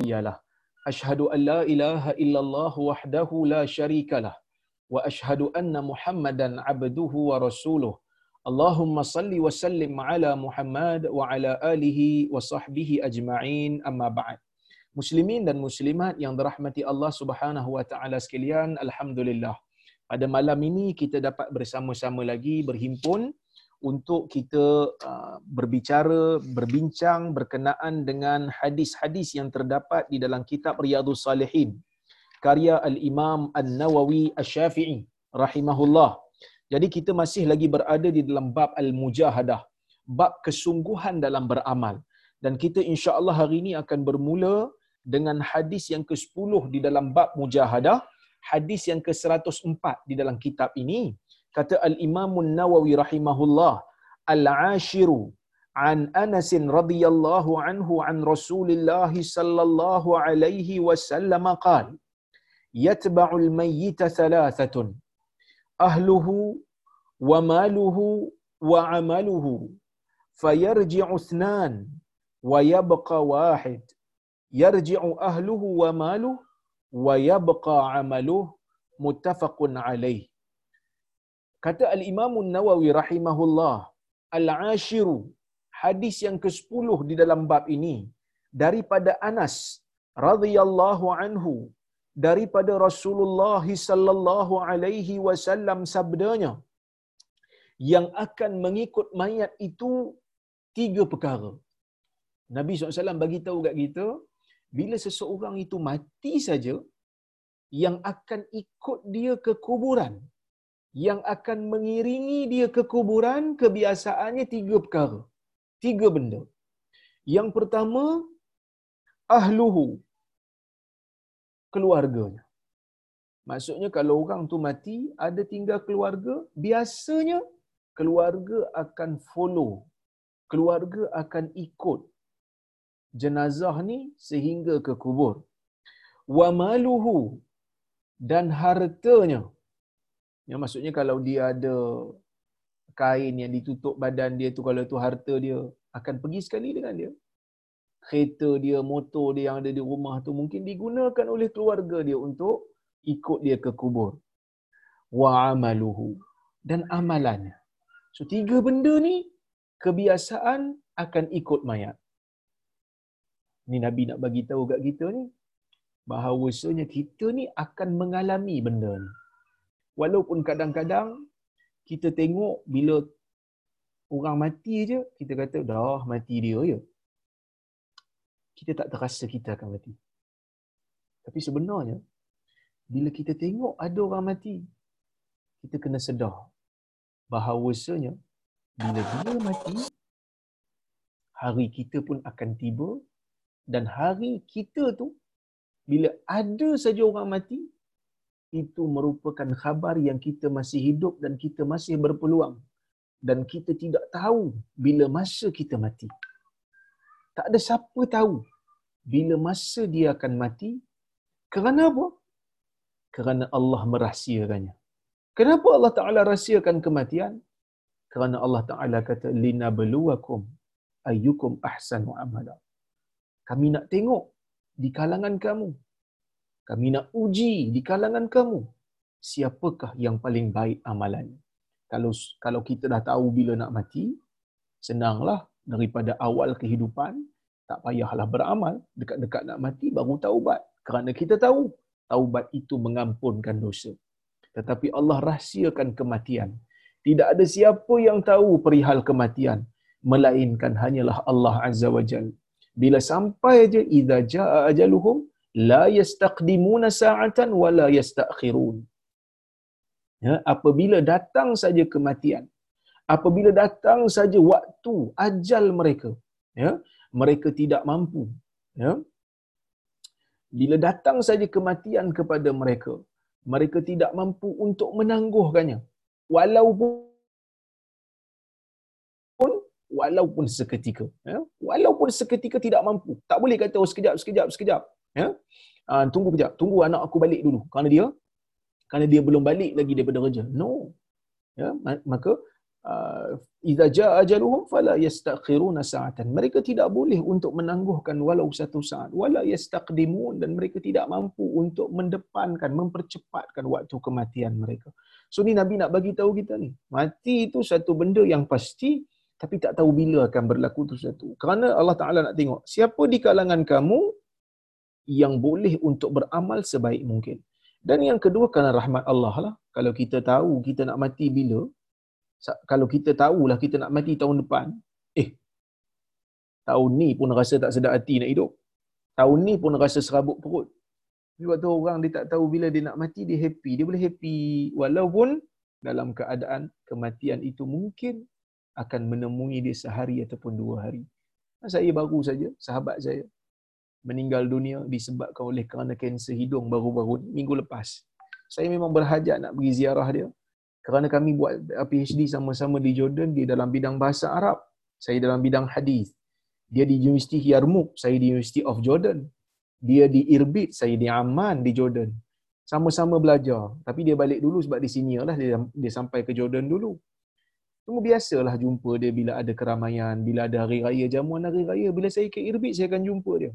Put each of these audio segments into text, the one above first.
dialah. Ashhadu an la ilaha illallah wahdahu la syarikalah. Wa ashhadu anna Muhammadan abduhu wa rasuluh. Allahumma salli wa sallim ala Muhammad wa ala alihi wa sahbihi ajma'in amma ba'd. Muslimin dan muslimat yang dirahmati Allah Subhanahu wa taala sekalian, alhamdulillah. Pada malam ini kita dapat bersama-sama lagi berhimpun untuk kita uh, berbicara, berbincang berkenaan dengan hadis-hadis yang terdapat di dalam kitab Riyadhus Salihin karya Al-Imam An-Nawawi Asy-Syafi'i rahimahullah. Jadi kita masih lagi berada di dalam bab Al-Mujahadah, bab kesungguhan dalam beramal. Dan kita insya-Allah hari ini akan bermula dengan hadis yang ke-10 di dalam bab Mujahadah, hadis yang ke-104 di dalam kitab ini kata al-Imam An-Nawawi rahimahullah al-ashiru an Anas radhiyallahu anhu an Rasulillah sallallahu alaihi wasallam qala yatba'u al-mayyit thalathatun ahluhu wa maluhu wa amaluhu fayarji'u ithnan wa yabqa wahid yarji'u ahluhu wa maluhu wa yabqa amaluhu muttafaqun alayh Kata Al-Imam Nawawi rahimahullah, Al-Ashiru, hadis yang ke-10 di dalam bab ini, daripada Anas radhiyallahu anhu, daripada Rasulullah sallallahu alaihi wasallam sabdanya, yang akan mengikut mayat itu tiga perkara. Nabi SAW bagi tahu kat kita, bila seseorang itu mati saja, yang akan ikut dia ke kuburan, yang akan mengiringi dia ke kuburan kebiasaannya tiga perkara. Tiga benda. Yang pertama, ahluhu. Keluarganya. Maksudnya kalau orang tu mati, ada tinggal keluarga, biasanya keluarga akan follow. Keluarga akan ikut jenazah ni sehingga ke kubur. Wa maluhu dan hartanya. Yang maksudnya kalau dia ada kain yang ditutup badan dia tu kalau tu harta dia akan pergi sekali dengan dia. Kereta dia, motor dia yang ada di rumah tu mungkin digunakan oleh keluarga dia untuk ikut dia ke kubur. Wa amaluhu dan amalannya. So tiga benda ni kebiasaan akan ikut mayat. Ni Nabi nak bagi tahu kat kita ni bahawasanya kita ni akan mengalami benda ni. Walaupun kadang-kadang kita tengok bila orang mati je, kita kata dah mati dia je. Kita tak terasa kita akan mati. Tapi sebenarnya, bila kita tengok ada orang mati, kita kena sedar bahawasanya bila dia mati, hari kita pun akan tiba dan hari kita tu bila ada saja orang mati, itu merupakan khabar yang kita masih hidup dan kita masih berpeluang dan kita tidak tahu bila masa kita mati. Tak ada siapa tahu bila masa dia akan mati. Kerana apa? Kerana Allah merahsiakannya. Kenapa Allah Taala rahsiakan kematian? Kerana Allah Taala kata lina beluakum ayyukum ahsanu amala. Kami nak tengok di kalangan kamu kami nak uji di kalangan kamu siapakah yang paling baik amalannya. Kalau kalau kita dah tahu bila nak mati, senanglah daripada awal kehidupan, tak payahlah beramal, dekat-dekat nak mati baru taubat. Kerana kita tahu taubat itu mengampunkan dosa. Tetapi Allah rahsiakan kematian. Tidak ada siapa yang tahu perihal kematian melainkan hanyalah Allah Azza wa Jalla. Bila sampai aja idza jaa ajaluhum la yastaqdimuna sa'atan wa la yastakhirun. Ya apabila datang saja kematian apabila datang saja waktu ajal mereka ya mereka tidak mampu ya. Bila datang saja kematian kepada mereka mereka tidak mampu untuk menangguhkannya. Walaupun walaupun seketika ya walaupun seketika tidak mampu. Tak boleh kata oh sekejap sekejap sekejap ya? Uh, tunggu kejap. Tunggu anak aku balik dulu. Kerana dia kerana dia belum balik lagi daripada kerja. No. Ya? Maka uh, idza jaa ajaluhum fala yastakhiruna sa'atan. Mereka tidak boleh untuk menangguhkan walau satu saat. Wala yastaqdimun. Dan mereka tidak mampu untuk mendepankan mempercepatkan waktu kematian mereka. So ni nabi nak bagi tahu kita ni. Mati itu satu benda yang pasti tapi tak tahu bila akan berlaku tu satu. Kerana Allah taala nak tengok siapa di kalangan kamu yang boleh untuk beramal sebaik mungkin dan yang kedua kerana rahmat Allah lah kalau kita tahu kita nak mati bila kalau kita tahulah kita nak mati tahun depan, eh, tahun ni pun rasa tak sedap hati nak hidup. Tahun ni pun rasa serabut perut. Sebab tu orang dia tak tahu bila dia nak mati, dia happy. Dia boleh happy walaupun dalam keadaan kematian itu mungkin akan menemui dia sehari ataupun dua hari. Saya baru saja, sahabat saya, meninggal dunia disebabkan oleh kerana kanser hidung baru-baru minggu lepas. Saya memang berhajat nak pergi ziarah dia. Kerana kami buat PhD sama-sama di Jordan di dalam bidang bahasa Arab saya dalam bidang hadis. Dia di University Yarmouk saya di University of Jordan. Dia di Irbid saya di Amman di Jordan. Sama-sama belajar. Tapi dia balik dulu sebab di sini lah. Dia, dia sampai ke Jordan dulu. Tunggu biasalah jumpa dia bila ada keramaian, bila ada hari raya, jamuan hari raya. Bila saya ke Irbid, saya akan jumpa dia.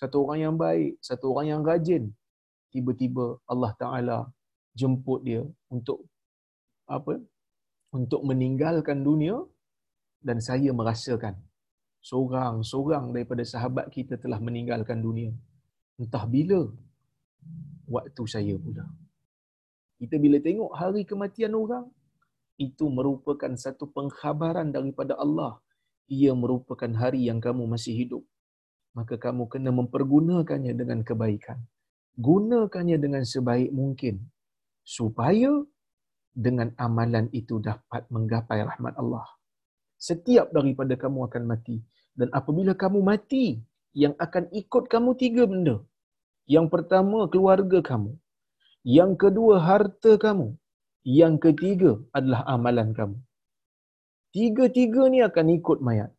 Satu orang yang baik, satu orang yang rajin. Tiba-tiba Allah Ta'ala jemput dia untuk apa untuk meninggalkan dunia dan saya merasakan seorang-seorang daripada sahabat kita telah meninggalkan dunia. Entah bila waktu saya pula. Kita bila tengok hari kematian orang, itu merupakan satu pengkhabaran daripada Allah. Ia merupakan hari yang kamu masih hidup. Maka kamu kena mempergunakannya dengan kebaikan. Gunakannya dengan sebaik mungkin. Supaya dengan amalan itu dapat menggapai rahmat Allah. Setiap daripada kamu akan mati. Dan apabila kamu mati, yang akan ikut kamu tiga benda. Yang pertama, keluarga kamu. Yang kedua, harta kamu. Yang ketiga adalah amalan kamu. Tiga-tiga ni akan ikut mayat.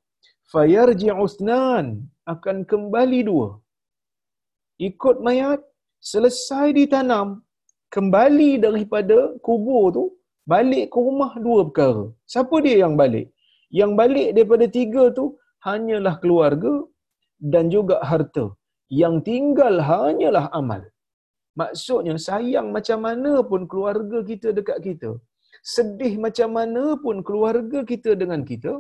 Fayarji usnan akan kembali dua. Ikut mayat, selesai ditanam, kembali daripada kubur tu balik ke rumah dua perkara. Siapa dia yang balik? Yang balik daripada tiga tu hanyalah keluarga dan juga harta. Yang tinggal hanyalah amal. Maksudnya sayang macam mana pun keluarga kita dekat kita. Sedih macam mana pun keluarga kita dengan kita.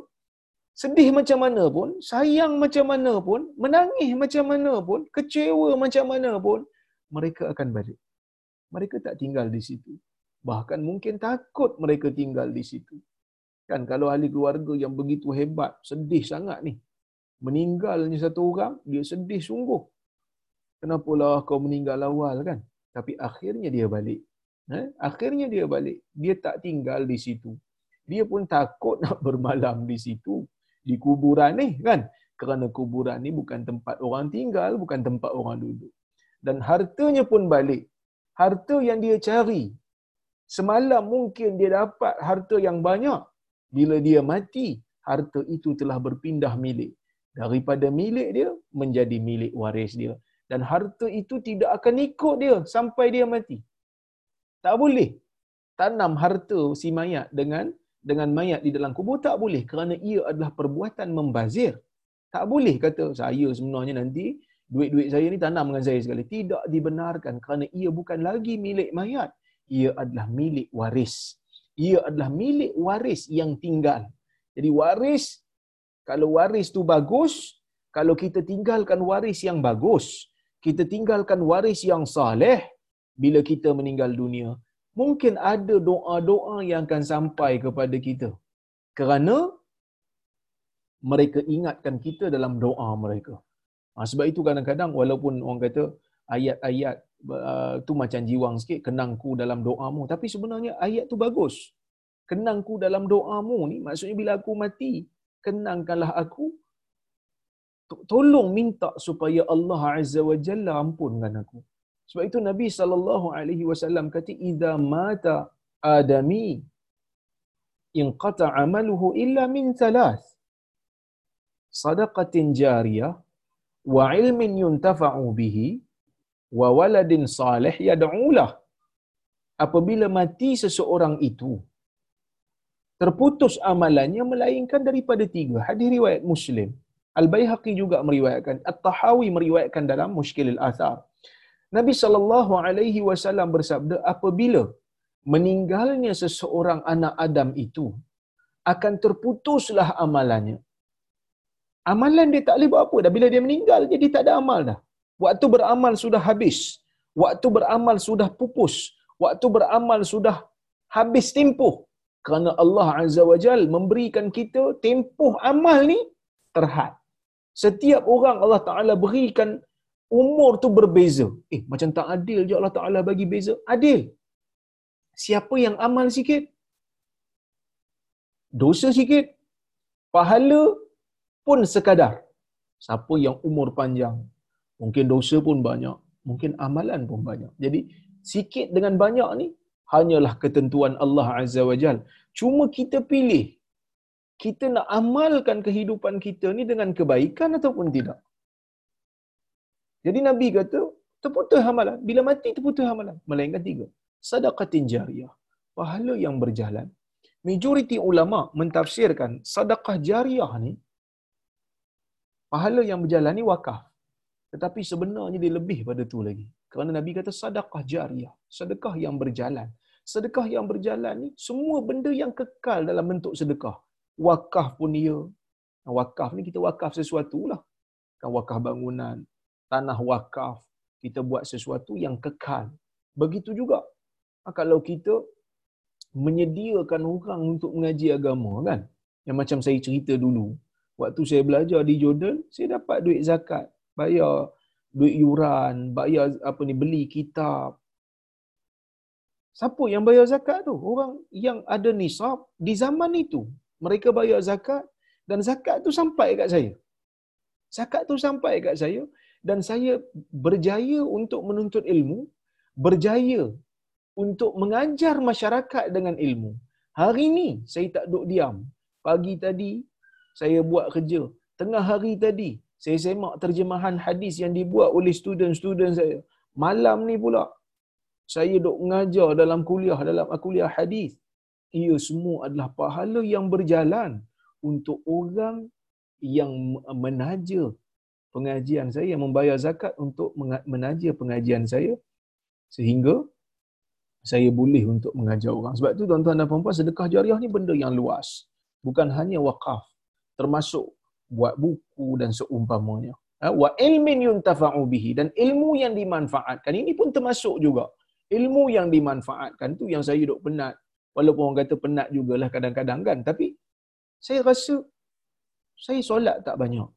Sedih macam mana pun, sayang macam mana pun, menangis macam mana pun, kecewa macam mana pun, mereka akan balik mereka tak tinggal di situ. Bahkan mungkin takut mereka tinggal di situ. Kan kalau ahli keluarga yang begitu hebat, sedih sangat ni. Meninggalnya satu orang, dia sedih sungguh. Kenapalah kau meninggal awal kan? Tapi akhirnya dia balik. Eh? Akhirnya dia balik. Dia tak tinggal di situ. Dia pun takut nak bermalam di situ. Di kuburan ni kan? Kerana kuburan ni bukan tempat orang tinggal, bukan tempat orang duduk. Dan hartanya pun balik harta yang dia cari. Semalam mungkin dia dapat harta yang banyak. Bila dia mati, harta itu telah berpindah milik. Daripada milik dia menjadi milik waris dia. Dan harta itu tidak akan ikut dia sampai dia mati. Tak boleh tanam harta si mayat dengan dengan mayat di dalam kubur tak boleh kerana ia adalah perbuatan membazir. Tak boleh kata saya sebenarnya nanti duit-duit saya ni tanam dengan saya sekali. Tidak dibenarkan kerana ia bukan lagi milik mayat. Ia adalah milik waris. Ia adalah milik waris yang tinggal. Jadi waris, kalau waris tu bagus, kalau kita tinggalkan waris yang bagus, kita tinggalkan waris yang saleh, bila kita meninggal dunia, mungkin ada doa-doa yang akan sampai kepada kita. Kerana mereka ingatkan kita dalam doa mereka. Ha, sebab itu kadang-kadang walaupun orang kata ayat-ayat uh, tu macam jiwang sikit, kenangku dalam doamu. Tapi sebenarnya ayat tu bagus. Kenangku dalam doamu ni, maksudnya bila aku mati, kenangkanlah aku. Tolong minta supaya Allah Azza wa Jalla ampunkan aku. Sebab itu Nabi sallallahu alaihi wasallam kata idza mata adami in qata amaluhu illa min thalath sadaqatin jariyah wa ilmin yuntafa'u bihi wa waladin salih yad'ulah apabila mati seseorang itu terputus amalannya melainkan daripada tiga. Hadis riwayat Muslim. Al-Baihaqi juga meriwayatkan, At-Tahawi meriwayatkan dalam Mushkil al-Athar. Nabi sallallahu alaihi wasallam bersabda, apabila meninggalnya seseorang anak Adam itu akan terputuslah amalannya. Amalan dia tak boleh buat apa dah bila dia meninggal jadi tak ada amal dah. Waktu beramal sudah habis. Waktu beramal sudah pupus. Waktu beramal sudah habis tempoh. Kerana Allah Azza wa Jal memberikan kita tempoh amal ni terhad. Setiap orang Allah Ta'ala berikan umur tu berbeza. Eh, macam tak adil je Allah Ta'ala bagi beza. Adil. Siapa yang amal sikit, dosa sikit, pahala pun sekadar. Siapa yang umur panjang, mungkin dosa pun banyak, mungkin amalan pun banyak. Jadi, sikit dengan banyak ni, hanyalah ketentuan Allah Azza wa Jal. Cuma kita pilih, kita nak amalkan kehidupan kita ni dengan kebaikan ataupun tidak. Jadi Nabi kata, terputus amalan. Bila mati terputus amalan. Melainkan tiga. Sadaqatin jariyah. Pahala yang berjalan. Majoriti ulama mentafsirkan sadaqah jariyah ni, pahala yang berjalan ni wakaf. Tetapi sebenarnya dia lebih pada tu lagi. Kerana Nabi kata sadaqah jariyah. Sedekah yang berjalan. Sedekah yang berjalan ni, semua benda yang kekal dalam bentuk sedekah. Wakaf pun dia. Wakaf ni kita wakaf sesuatu lah. Kan wakaf bangunan, tanah wakaf, kita buat sesuatu yang kekal. Begitu juga ah, kalau kita menyediakan orang untuk mengaji agama kan. Yang macam saya cerita dulu. Waktu saya belajar di Jordan, saya dapat duit zakat, bayar duit yuran, bayar apa ni beli kitab. Siapa yang bayar zakat tu? Orang yang ada nisab di zaman itu. Mereka bayar zakat dan zakat tu sampai kat saya. Zakat tu sampai kat saya dan saya berjaya untuk menuntut ilmu, berjaya untuk mengajar masyarakat dengan ilmu. Hari ini saya tak duduk diam. Pagi tadi saya buat kerja. Tengah hari tadi saya semak terjemahan hadis yang dibuat oleh student-student saya. Malam ni pula saya duk mengajar dalam kuliah dalam kuliah hadis. Ia semua adalah pahala yang berjalan untuk orang yang menaja pengajian saya yang membayar zakat untuk menaja pengajian saya sehingga saya boleh untuk mengajar orang. Sebab tu tuan-tuan dan puan-puan sedekah jariah ni benda yang luas. Bukan hanya wakaf termasuk buat buku dan seumpamanya. Ha, wa ilmin yuntafa'u bihi dan ilmu yang dimanfaatkan ini pun termasuk juga. Ilmu yang dimanfaatkan tu yang saya duk penat. Walaupun orang kata penat jugalah kadang-kadang kan. Tapi saya rasa saya solat tak banyak.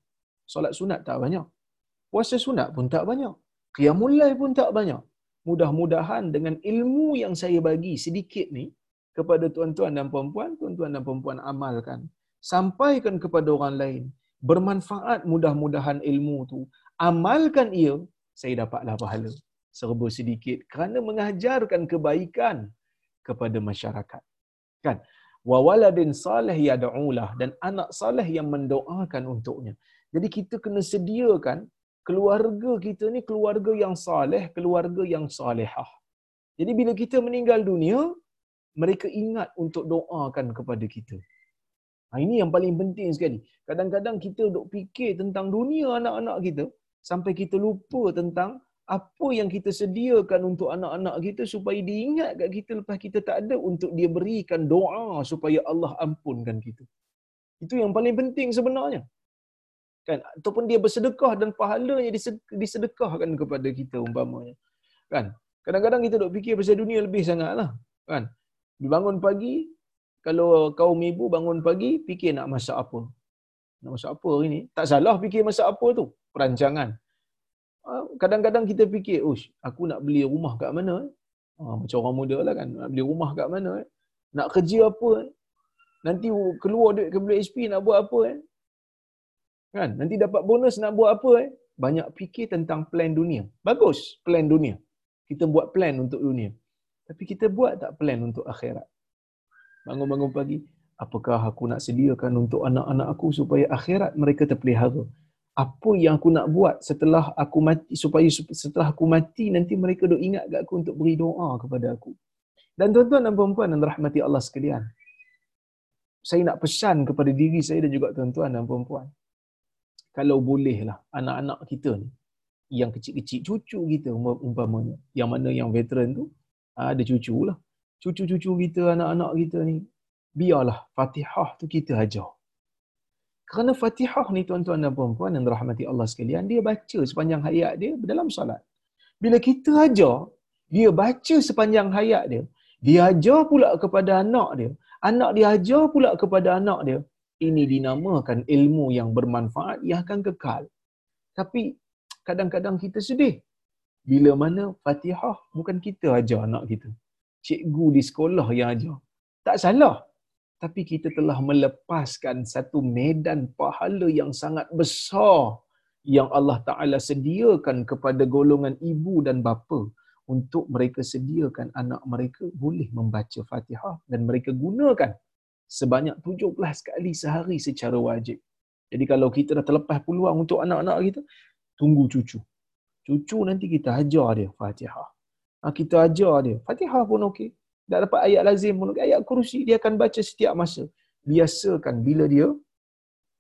Solat sunat tak banyak. Puasa sunat pun tak banyak. Qiyamul pun tak banyak. Mudah-mudahan dengan ilmu yang saya bagi sedikit ni kepada tuan-tuan dan puan-puan, tuan-tuan dan puan-puan amalkan. Sampaikan kepada orang lain. Bermanfaat mudah-mudahan ilmu tu. Amalkan ia, saya dapatlah pahala. Serba sedikit kerana mengajarkan kebaikan kepada masyarakat. Kan? Wa waladin salih yad'ulah dan anak salih yang mendoakan untuknya. Jadi kita kena sediakan keluarga kita ni keluarga yang saleh, keluarga yang salehah. Jadi bila kita meninggal dunia, mereka ingat untuk doakan kepada kita. Ha, ini yang paling penting sekali. Kadang-kadang kita duk fikir tentang dunia anak-anak kita sampai kita lupa tentang apa yang kita sediakan untuk anak-anak kita supaya diingat kat kita lepas kita tak ada untuk dia berikan doa supaya Allah ampunkan kita. Itu yang paling penting sebenarnya kan? Ataupun dia bersedekah dan pahalanya disedekahkan kepada kita umpamanya. Kan? Kadang-kadang kita duk fikir pasal dunia lebih sangatlah. Kan? Bangun pagi kalau kaum ibu bangun pagi fikir nak masak apa? Nak masak apa hari ni? Tak salah fikir masak apa tu? Perancangan. Ah, kadang-kadang kita fikir ush aku nak beli rumah kat mana ha, macam orang muda lah kan nak beli rumah kat mana nak kerja apa nanti keluar duit ke HP nak buat apa eh? Kan? Nanti dapat bonus nak buat apa eh? Banyak fikir tentang plan dunia. Bagus plan dunia. Kita buat plan untuk dunia. Tapi kita buat tak plan untuk akhirat? Bangun-bangun pagi, apakah aku nak sediakan untuk anak-anak aku supaya akhirat mereka terpelihara? Apa yang aku nak buat setelah aku mati supaya setelah aku mati nanti mereka dok ingat kat aku untuk beri doa kepada aku. Dan tuan-tuan dan puan-puan dan rahmati Allah sekalian. saya nak pesan kepada diri saya dan juga tuan-tuan dan puan-puan. Kalau bolehlah anak-anak kita ni yang kecil-kecil cucu kita umpamanya yang mana yang veteran tu ah, ada cucu lah cucu-cucu kita anak-anak kita ni biarlah Fatihah tu kita ajar. Kerana Fatihah ni tuan-tuan dan puan-puan yang dirahmati Allah sekalian dia baca sepanjang hayat dia dalam salat bila kita ajar dia baca sepanjang hayat dia dia ajar pula kepada anak dia. Anak dia ajar pula kepada anak dia ini dinamakan ilmu yang bermanfaat yang akan kekal tapi kadang-kadang kita sedih. Bila mana Fatihah bukan kita ajar anak kita. Cikgu di sekolah yang ajar. Tak salah. Tapi kita telah melepaskan satu medan pahala yang sangat besar yang Allah Ta'ala sediakan kepada golongan ibu dan bapa untuk mereka sediakan anak mereka boleh membaca Fatihah dan mereka gunakan sebanyak 17 kali sehari secara wajib. Jadi kalau kita dah terlepas peluang untuk anak-anak kita, tunggu cucu. Cucu nanti kita ajar dia Fatihah. Ha, kita ajar dia. Fatihah pun okey. Tak dapat ayat lazim pun okey. Ayat kursi dia akan baca setiap masa. Biasakan bila dia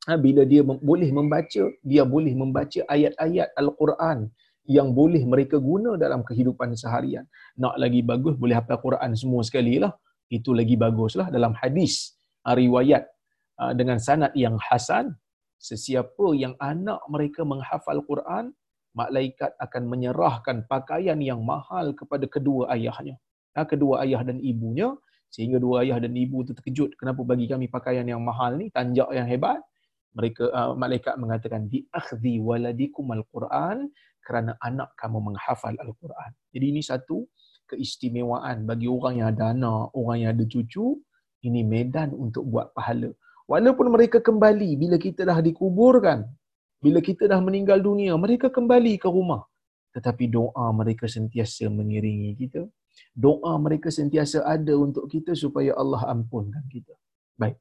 ha, bila dia boleh membaca, dia boleh membaca ayat-ayat Al-Quran yang boleh mereka guna dalam kehidupan seharian. Nak lagi bagus, boleh hafal Quran semua sekali lah. Itu lagi baguslah dalam hadis ha, riwayat ha, dengan sanad yang hasan sesiapa yang anak mereka menghafal Quran, malaikat akan menyerahkan pakaian yang mahal kepada kedua ayahnya. Ha, kedua ayah dan ibunya, sehingga dua ayah dan ibu itu terkejut, kenapa bagi kami pakaian yang mahal ni, tanjak yang hebat. Mereka uh, malaikat mengatakan di akhdhi waladikum al-Quran kerana anak kamu menghafal al-Quran. Jadi ini satu keistimewaan bagi orang yang ada anak, orang yang ada cucu, ini medan untuk buat pahala. Walaupun mereka kembali bila kita dah dikuburkan, bila kita dah meninggal dunia, mereka kembali ke rumah. Tetapi doa mereka sentiasa mengiringi kita. Doa mereka sentiasa ada untuk kita supaya Allah ampunkan kita. Baik.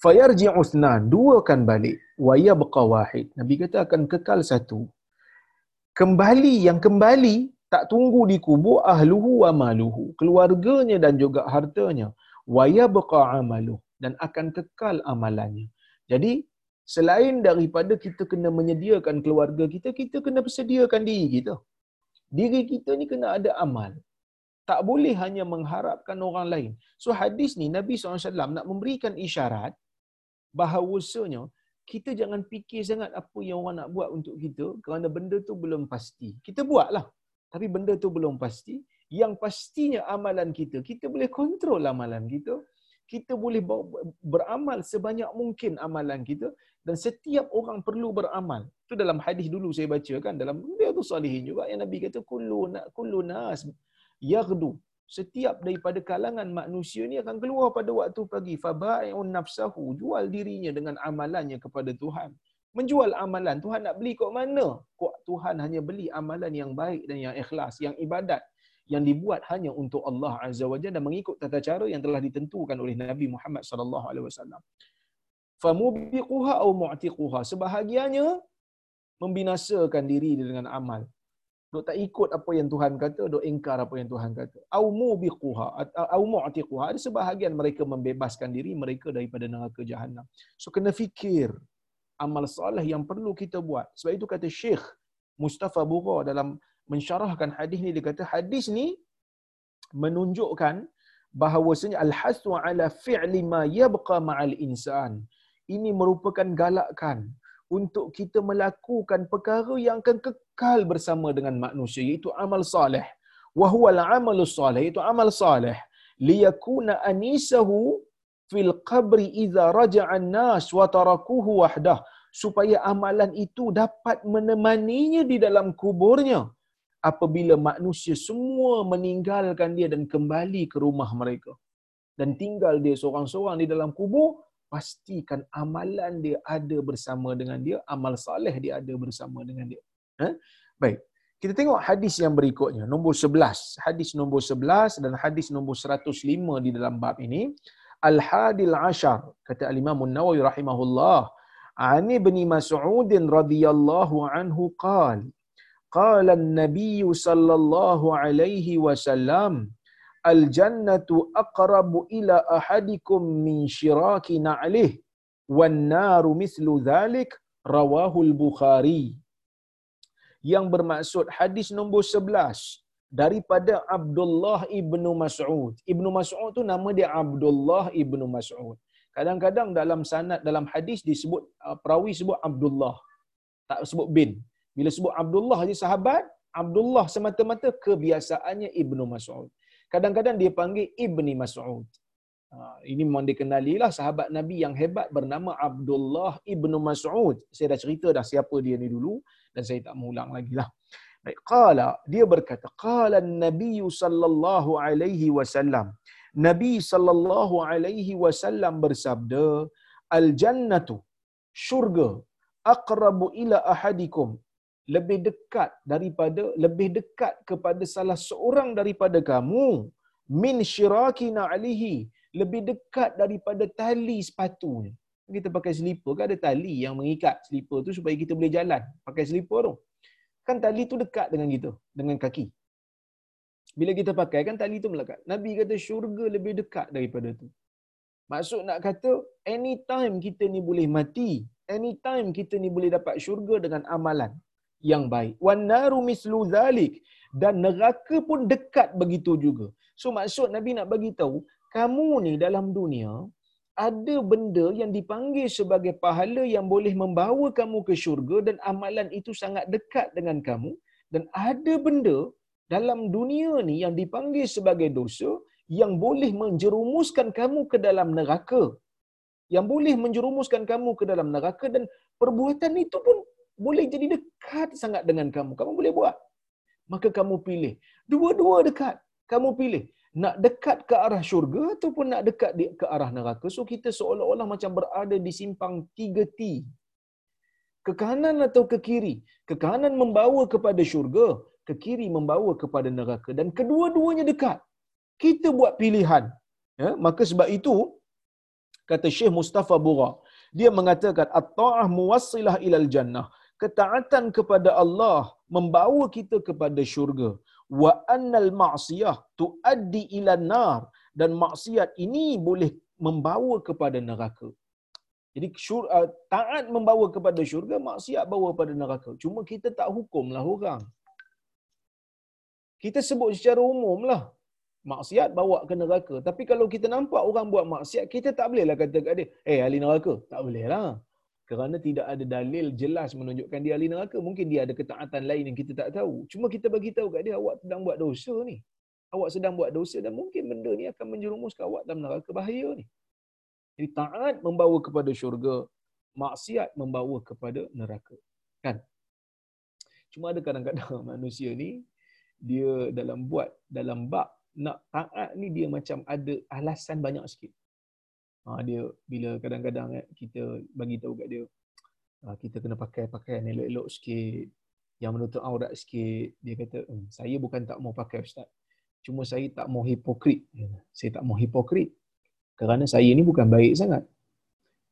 Fayarji usnan, dua kan balik. Wa yabqa wahid. Nabi kata akan kekal satu. Kembali, yang kembali, tak tunggu di kubur ahluhu wa maluhu. Keluarganya dan juga hartanya. Wa yabqa amaluhu dan akan kekal amalannya. Jadi, selain daripada kita kena menyediakan keluarga kita, kita kena persediakan diri kita. Diri kita ni kena ada amal. Tak boleh hanya mengharapkan orang lain. So hadis ni Nabi SAW nak memberikan isyarat bahawasanya kita jangan fikir sangat apa yang orang nak buat untuk kita kerana benda tu belum pasti. Kita buatlah. Tapi benda tu belum pasti. Yang pastinya amalan kita, kita boleh kontrol amalan kita kita boleh beramal sebanyak mungkin amalan kita dan setiap orang perlu beramal. Itu dalam hadis dulu saya baca kan dalam tu salihin juga yang Nabi kata kullu kullu nas yaghdu. Setiap daripada kalangan manusia ni akan keluar pada waktu pagi fabai'un nafsahu jual dirinya dengan amalannya kepada Tuhan. Menjual amalan Tuhan nak beli kok mana? Kok Tuhan hanya beli amalan yang baik dan yang ikhlas, yang ibadat yang dibuat hanya untuk Allah Azza wa Jalla dan mengikut tata cara yang telah ditentukan oleh Nabi Muhammad sallallahu alaihi wasallam. Famubiquha au mu'tiquha sebahagiannya membinasakan diri dengan amal. Dok tak ikut apa yang Tuhan kata, dok ingkar apa yang Tuhan kata. Au mubiquha au mu'tiquha ada sebahagian mereka membebaskan diri mereka daripada neraka jahanam. So kena fikir amal soleh yang perlu kita buat. Sebab itu kata Syekh Mustafa Bura dalam mensyarahkan hadis ni dia kata hadis ni menunjukkan bahawasanya al-hasu ala fi'li ma yabqa ma'al insan. Ini merupakan galakan untuk kita melakukan perkara yang akan kekal bersama dengan manusia iaitu amal soleh. Wa huwa al-amalu soleh iaitu amal soleh liyakuna anisahu fil qabri idza raja'a an-nas wa tarakuhu wahdah. Supaya amalan itu dapat menemaninya di dalam kuburnya. Apabila manusia semua meninggalkan dia dan kembali ke rumah mereka. Dan tinggal dia seorang-seorang di dalam kubur pastikan amalan dia ada bersama dengan dia amal saleh dia ada bersama dengan dia. Ha? baik. Kita tengok hadis yang berikutnya. Nombor 11 hadis nombor 11 dan hadis nombor 105 di dalam bab ini Al-Hadil Ashar kata Al-Imam An-Nawawi rahimahullah an Ibn Mas'ud radhiyallahu anhu qala qala an-nabiy sallallahu alaihi wasallam al-jannatu aqrabu ila ahadikum min shiraki na'lihi wan-naru mithlu dhalik rawahu al-Bukhari yang bermaksud hadis nombor 11 daripada Abdullah ibnu Mas'ud. Ibnu Mas'ud tu nama dia Abdullah ibnu Mas'ud. Kadang-kadang dalam sanad dalam hadis disebut uh, perawi sebut Abdullah. Tak sebut bin. Bila sebut Abdullah je sahabat, Abdullah semata-mata kebiasaannya Ibnu Mas'ud. Kadang-kadang dia panggil Ibni Mas'ud. Ha, ini memang dikenalilah sahabat Nabi yang hebat bernama Abdullah Ibnu Mas'ud. Saya dah cerita dah siapa dia ni dulu dan saya tak mengulang lagi lah. Baik, qala dia berkata, qala Nabi sallallahu alaihi wasallam. Nabi sallallahu alaihi wasallam bersabda, al jannatu syurga aqrabu ila ahadikum. Lebih dekat daripada lebih dekat kepada salah seorang daripada kamu min shirakina alihi lebih dekat daripada tali sepatu ni kita pakai selipar kan ada tali yang mengikat selipar tu supaya kita boleh jalan? Pakai selipar tu kan tali tu dekat dengan kita dengan kaki bila kita pakai kan tali tu melekat nabi kata syurga lebih dekat daripada tu maksud nak kata anytime kita ni boleh mati anytime kita ni boleh dapat syurga dengan amalan yang baik. Wan naru mislu zalik dan neraka pun dekat begitu juga. So maksud Nabi nak bagi tahu, kamu ni dalam dunia ada benda yang dipanggil sebagai pahala yang boleh membawa kamu ke syurga dan amalan itu sangat dekat dengan kamu dan ada benda dalam dunia ni yang dipanggil sebagai dosa yang boleh menjerumuskan kamu ke dalam neraka yang boleh menjerumuskan kamu ke dalam neraka dan perbuatan itu pun boleh jadi dekat sangat dengan kamu. Kamu boleh buat. Maka kamu pilih. Dua-dua dekat. Kamu pilih. Nak dekat ke arah syurga ataupun nak dekat di, ke arah neraka. So kita seolah-olah macam berada di simpang tiga T. Ke kanan atau ke kiri. Ke kanan membawa kepada syurga. Ke kiri membawa kepada neraka. Dan kedua-duanya dekat. Kita buat pilihan. Ya? Maka sebab itu, kata Syekh Mustafa Bura, dia mengatakan, At-ta'ah muwassilah ilal jannah ketaatan kepada Allah membawa kita kepada syurga wa annal ma'siyah tuaddi ila nar. Dan maksiat ini boleh membawa kepada neraka. Jadi syur, uh, taat membawa kepada syurga maksiat bawa kepada neraka. Cuma kita tak hukumlah orang. Kita sebut secara umum lah maksiat bawa ke neraka. Tapi kalau kita nampak orang buat maksiat kita tak bolehlah kata kat dia eh ahli neraka. Tak boleh lah kerana tidak ada dalil jelas menunjukkan dia ahli neraka mungkin dia ada ketaatan lain yang kita tak tahu. Cuma kita bagi tahu kat dia awak sedang buat dosa ni. Awak sedang buat dosa dan mungkin benda ni akan menjerumuskan awak dalam neraka bahaya ni. Jadi taat membawa kepada syurga maksiat membawa kepada neraka. Kan? Cuma ada kadang-kadang manusia ni dia dalam buat dalam bab nak taat ni dia macam ada alasan banyak sikit Ha, dia bila kadang-kadang eh, kita bagi tahu kat dia ha, kita kena pakai pakaian elok-elok sikit yang menutup aurat sikit. Dia kata hm, saya bukan tak mau pakai ustaz. Cuma saya tak mau hipokrit. Saya tak mau hipokrit. Kerana saya ni bukan baik sangat.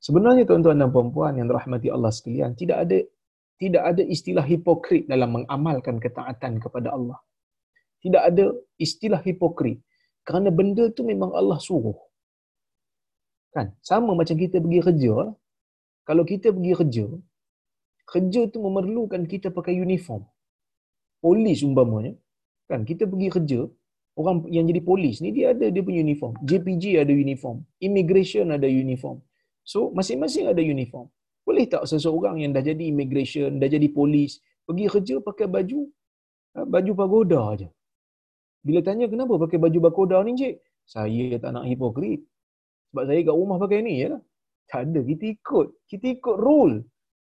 Sebenarnya tuan-tuan dan puan-puan yang dirahmati Allah sekalian tidak ada tidak ada istilah hipokrit dalam mengamalkan ketaatan kepada Allah. Tidak ada istilah hipokrit. Kerana benda tu memang Allah suruh Kan? Sama macam kita pergi kerja. Kalau kita pergi kerja, kerja tu memerlukan kita pakai uniform. Polis umpamanya. Kan? Kita pergi kerja, orang yang jadi polis ni dia ada dia punya uniform. JPJ ada uniform. Immigration ada uniform. So, masing-masing ada uniform. Boleh tak seseorang yang dah jadi immigration, dah jadi polis, pergi kerja pakai baju ha, baju pagoda aja. Bila tanya kenapa pakai baju pagoda ni, cik? Saya tak nak hipokrit. Sebab saya kat rumah pakai ni ya. Tak ada. Kita ikut. Kita ikut rule.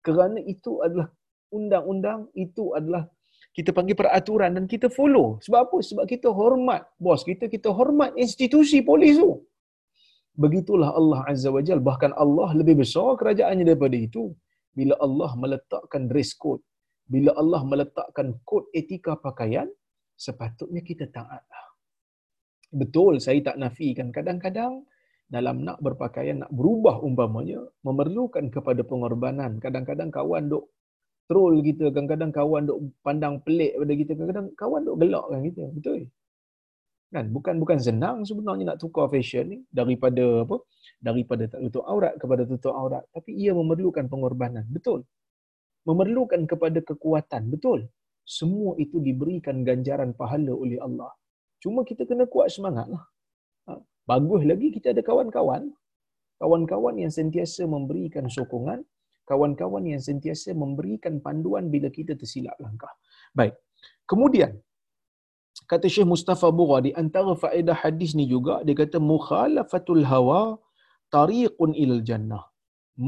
Kerana itu adalah undang-undang. Itu adalah kita panggil peraturan dan kita follow. Sebab apa? Sebab kita hormat bos kita. Kita hormat institusi polis tu. Begitulah Allah Azza wa Jal. Bahkan Allah lebih besar kerajaannya daripada itu. Bila Allah meletakkan dress code. Bila Allah meletakkan kod etika pakaian. Sepatutnya kita taatlah. Betul, saya tak nafikan. Kadang-kadang dalam nak berpakaian, nak berubah umpamanya, memerlukan kepada pengorbanan. Kadang-kadang kawan duk troll kita, kadang-kadang kawan duk pandang pelik pada kita, kadang-kadang kawan duk gelak kan kita. Betul? Kan? Bukan bukan senang sebenarnya nak tukar fashion ni daripada apa? Daripada tak tutup aurat kepada tutup aurat. Tapi ia memerlukan pengorbanan. Betul. Memerlukan kepada kekuatan. Betul. Semua itu diberikan ganjaran pahala oleh Allah. Cuma kita kena kuat semangat lah. Bagus lagi kita ada kawan-kawan. Kawan-kawan yang sentiasa memberikan sokongan. Kawan-kawan yang sentiasa memberikan panduan bila kita tersilap langkah. Baik. Kemudian, kata Syekh Mustafa Bura di antara faedah hadis ni juga, dia kata, Mukhalafatul hawa tariqun ilal jannah.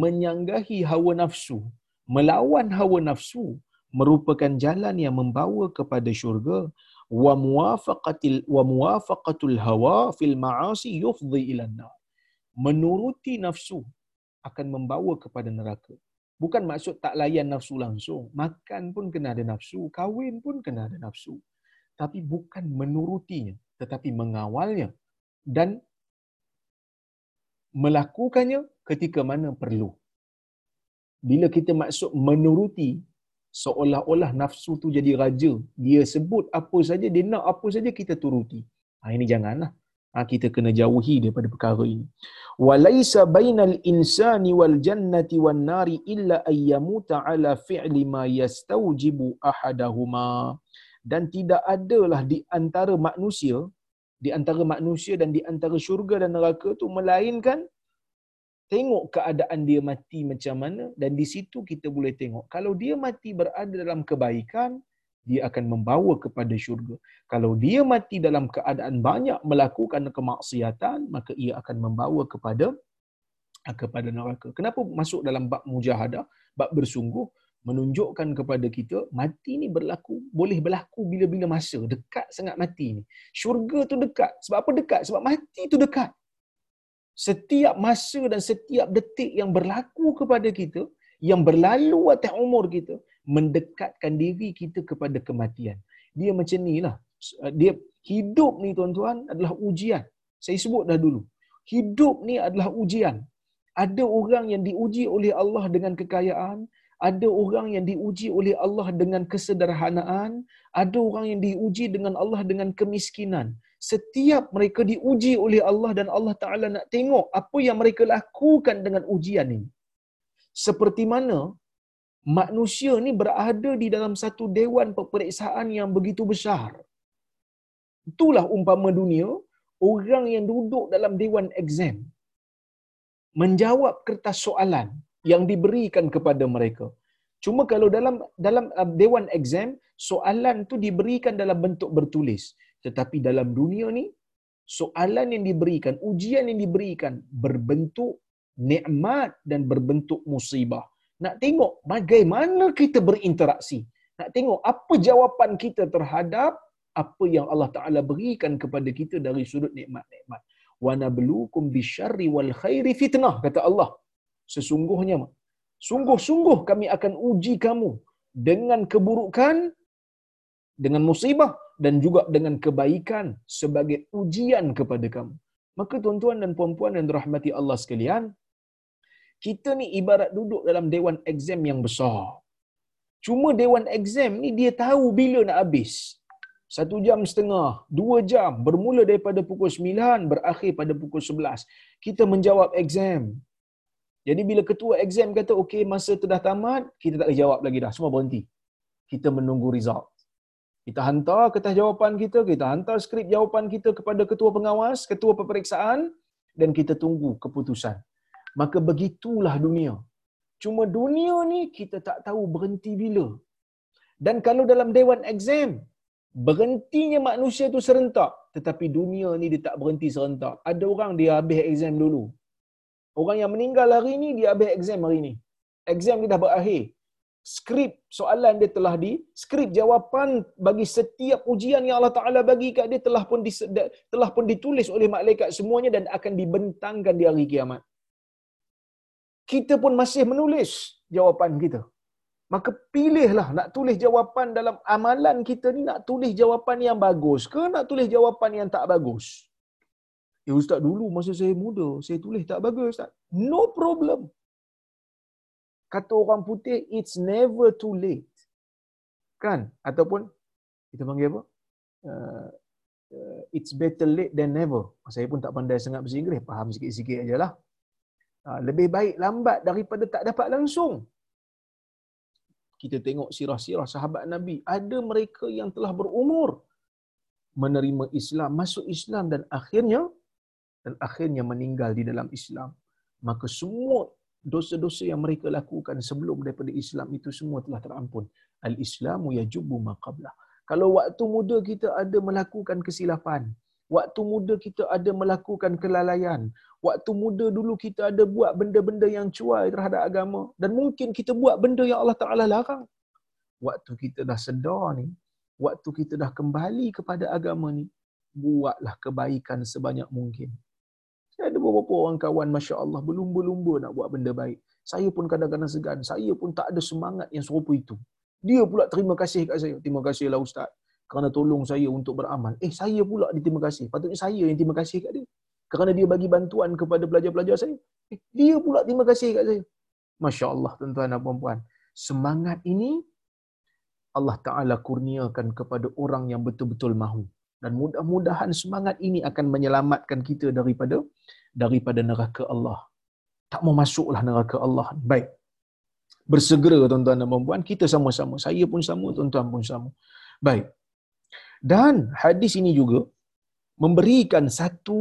Menyanggahi hawa nafsu. Melawan hawa nafsu merupakan jalan yang membawa kepada syurga wa muwafaqatul hawa fil ma'asi yufdhi ila nar. Menuruti nafsu akan membawa kepada neraka. Bukan maksud tak layan nafsu langsung. Makan pun kena ada nafsu kahwin pun kena ada nafsu. Tapi bukan menurutinya tetapi mengawalnya dan melakukannya ketika mana perlu. Bila kita maksud menuruti seolah-olah nafsu tu jadi raja. Dia sebut apa saja, dia nak apa saja kita turuti. Ha, ini janganlah. Ha, kita kena jauhi daripada perkara ini. Walaisa bainal insani wal jannati wan nari illa ayyamuta ala fi'li ma yastawjibu ahadahuma. Dan tidak adalah di antara manusia, di antara manusia dan di antara syurga dan neraka tu melainkan tengok keadaan dia mati macam mana dan di situ kita boleh tengok. Kalau dia mati berada dalam kebaikan dia akan membawa kepada syurga. Kalau dia mati dalam keadaan banyak melakukan kemaksiatan maka ia akan membawa kepada kepada neraka. Kenapa masuk dalam bab mujahadah bab bersungguh? Menunjukkan kepada kita mati ni berlaku boleh berlaku bila-bila masa. Dekat sangat mati ni. Syurga tu dekat. Sebab apa dekat? Sebab mati tu dekat setiap masa dan setiap detik yang berlaku kepada kita yang berlalu atas umur kita mendekatkan diri kita kepada kematian. Dia macam ni lah. Dia hidup ni tuan-tuan adalah ujian. Saya sebut dah dulu. Hidup ni adalah ujian. Ada orang yang diuji oleh Allah dengan kekayaan ada orang yang diuji oleh Allah dengan kesederhanaan ada orang yang diuji dengan Allah dengan kemiskinan setiap mereka diuji oleh Allah dan Allah Ta'ala nak tengok apa yang mereka lakukan dengan ujian ini. Seperti mana manusia ni berada di dalam satu dewan peperiksaan yang begitu besar. Itulah umpama dunia, orang yang duduk dalam dewan exam menjawab kertas soalan yang diberikan kepada mereka. Cuma kalau dalam dalam uh, dewan exam, soalan tu diberikan dalam bentuk bertulis. Tetapi dalam dunia ni, soalan yang diberikan, ujian yang diberikan berbentuk nikmat dan berbentuk musibah. Nak tengok bagaimana kita berinteraksi. Nak tengok apa jawapan kita terhadap apa yang Allah Ta'ala berikan kepada kita dari sudut nikmat-nikmat. Bisyarri wal khairi fitnah, kata Allah. Sesungguhnya, sungguh-sungguh kami akan uji kamu dengan keburukan, dengan musibah dan juga dengan kebaikan sebagai ujian kepada kamu. Maka tuan-tuan dan puan-puan yang dirahmati Allah sekalian, kita ni ibarat duduk dalam dewan exam yang besar. Cuma dewan exam ni dia tahu bila nak habis. Satu jam setengah, dua jam, bermula daripada pukul sembilan, berakhir pada pukul sebelas. Kita menjawab exam. Jadi bila ketua exam kata, okey masa tu dah tamat, kita tak boleh jawab lagi dah. Semua berhenti. Kita menunggu result. Kita hantar kertas jawapan kita, kita hantar skrip jawapan kita kepada ketua pengawas, ketua peperiksaan dan kita tunggu keputusan. Maka begitulah dunia. Cuma dunia ni kita tak tahu berhenti bila. Dan kalau dalam dewan exam, berhentinya manusia tu serentak. Tetapi dunia ni dia tak berhenti serentak. Ada orang dia habis exam dulu. Orang yang meninggal hari ni, dia habis exam hari ni. Exam dia dah berakhir skrip soalan dia telah di skrip jawapan bagi setiap ujian yang Allah Taala bagi kat dia telah pun telah pun ditulis oleh malaikat semuanya dan akan dibentangkan di hari kiamat. Kita pun masih menulis jawapan kita. Maka pilihlah nak tulis jawapan dalam amalan kita ni nak tulis jawapan yang bagus ke nak tulis jawapan yang tak bagus. Ya ustaz dulu masa saya muda saya tulis tak bagus ustaz. No problem kata orang putih it's never too late kan ataupun kita panggil apa uh, uh, it's better late than never. Saya pun tak pandai sangat bahasa Inggeris, faham sikit-sikit ajalah. Uh, lebih baik lambat daripada tak dapat langsung. Kita tengok sirah-sirah sahabat Nabi, ada mereka yang telah berumur menerima Islam, masuk Islam dan akhirnya dan akhirnya meninggal di dalam Islam. Maka semua dosa-dosa yang mereka lakukan sebelum daripada Islam itu semua telah terampun. Al-Islamu yajubu ma qablah. Kalau waktu muda kita ada melakukan kesilapan, waktu muda kita ada melakukan kelalaian, waktu muda dulu kita ada buat benda-benda yang cuai terhadap agama dan mungkin kita buat benda yang Allah Taala larang. Waktu kita dah sedar ni, waktu kita dah kembali kepada agama ni, buatlah kebaikan sebanyak mungkin. Ada beberapa orang kawan, Masya Allah, berlumba-lumba nak buat benda baik. Saya pun kadang-kadang segan. Saya pun tak ada semangat yang serupa itu. Dia pula terima kasih kat saya. Terima kasihlah Ustaz. Kerana tolong saya untuk beramal. Eh, saya pula diterima kasih. Patutnya saya yang terima kasih kat dia. Kerana dia bagi bantuan kepada pelajar-pelajar saya. Eh, dia pula terima kasih kat saya. Masya Allah, tuan-tuan dan puan-puan. Semangat ini, Allah Ta'ala kurniakan kepada orang yang betul-betul mahu dan mudah-mudahan semangat ini akan menyelamatkan kita daripada daripada neraka Allah. Tak mau masuklah neraka Allah. Baik. Bersegera tuan-tuan dan puan kita sama-sama. Saya pun sama, tuan-tuan pun sama. Baik. Dan hadis ini juga memberikan satu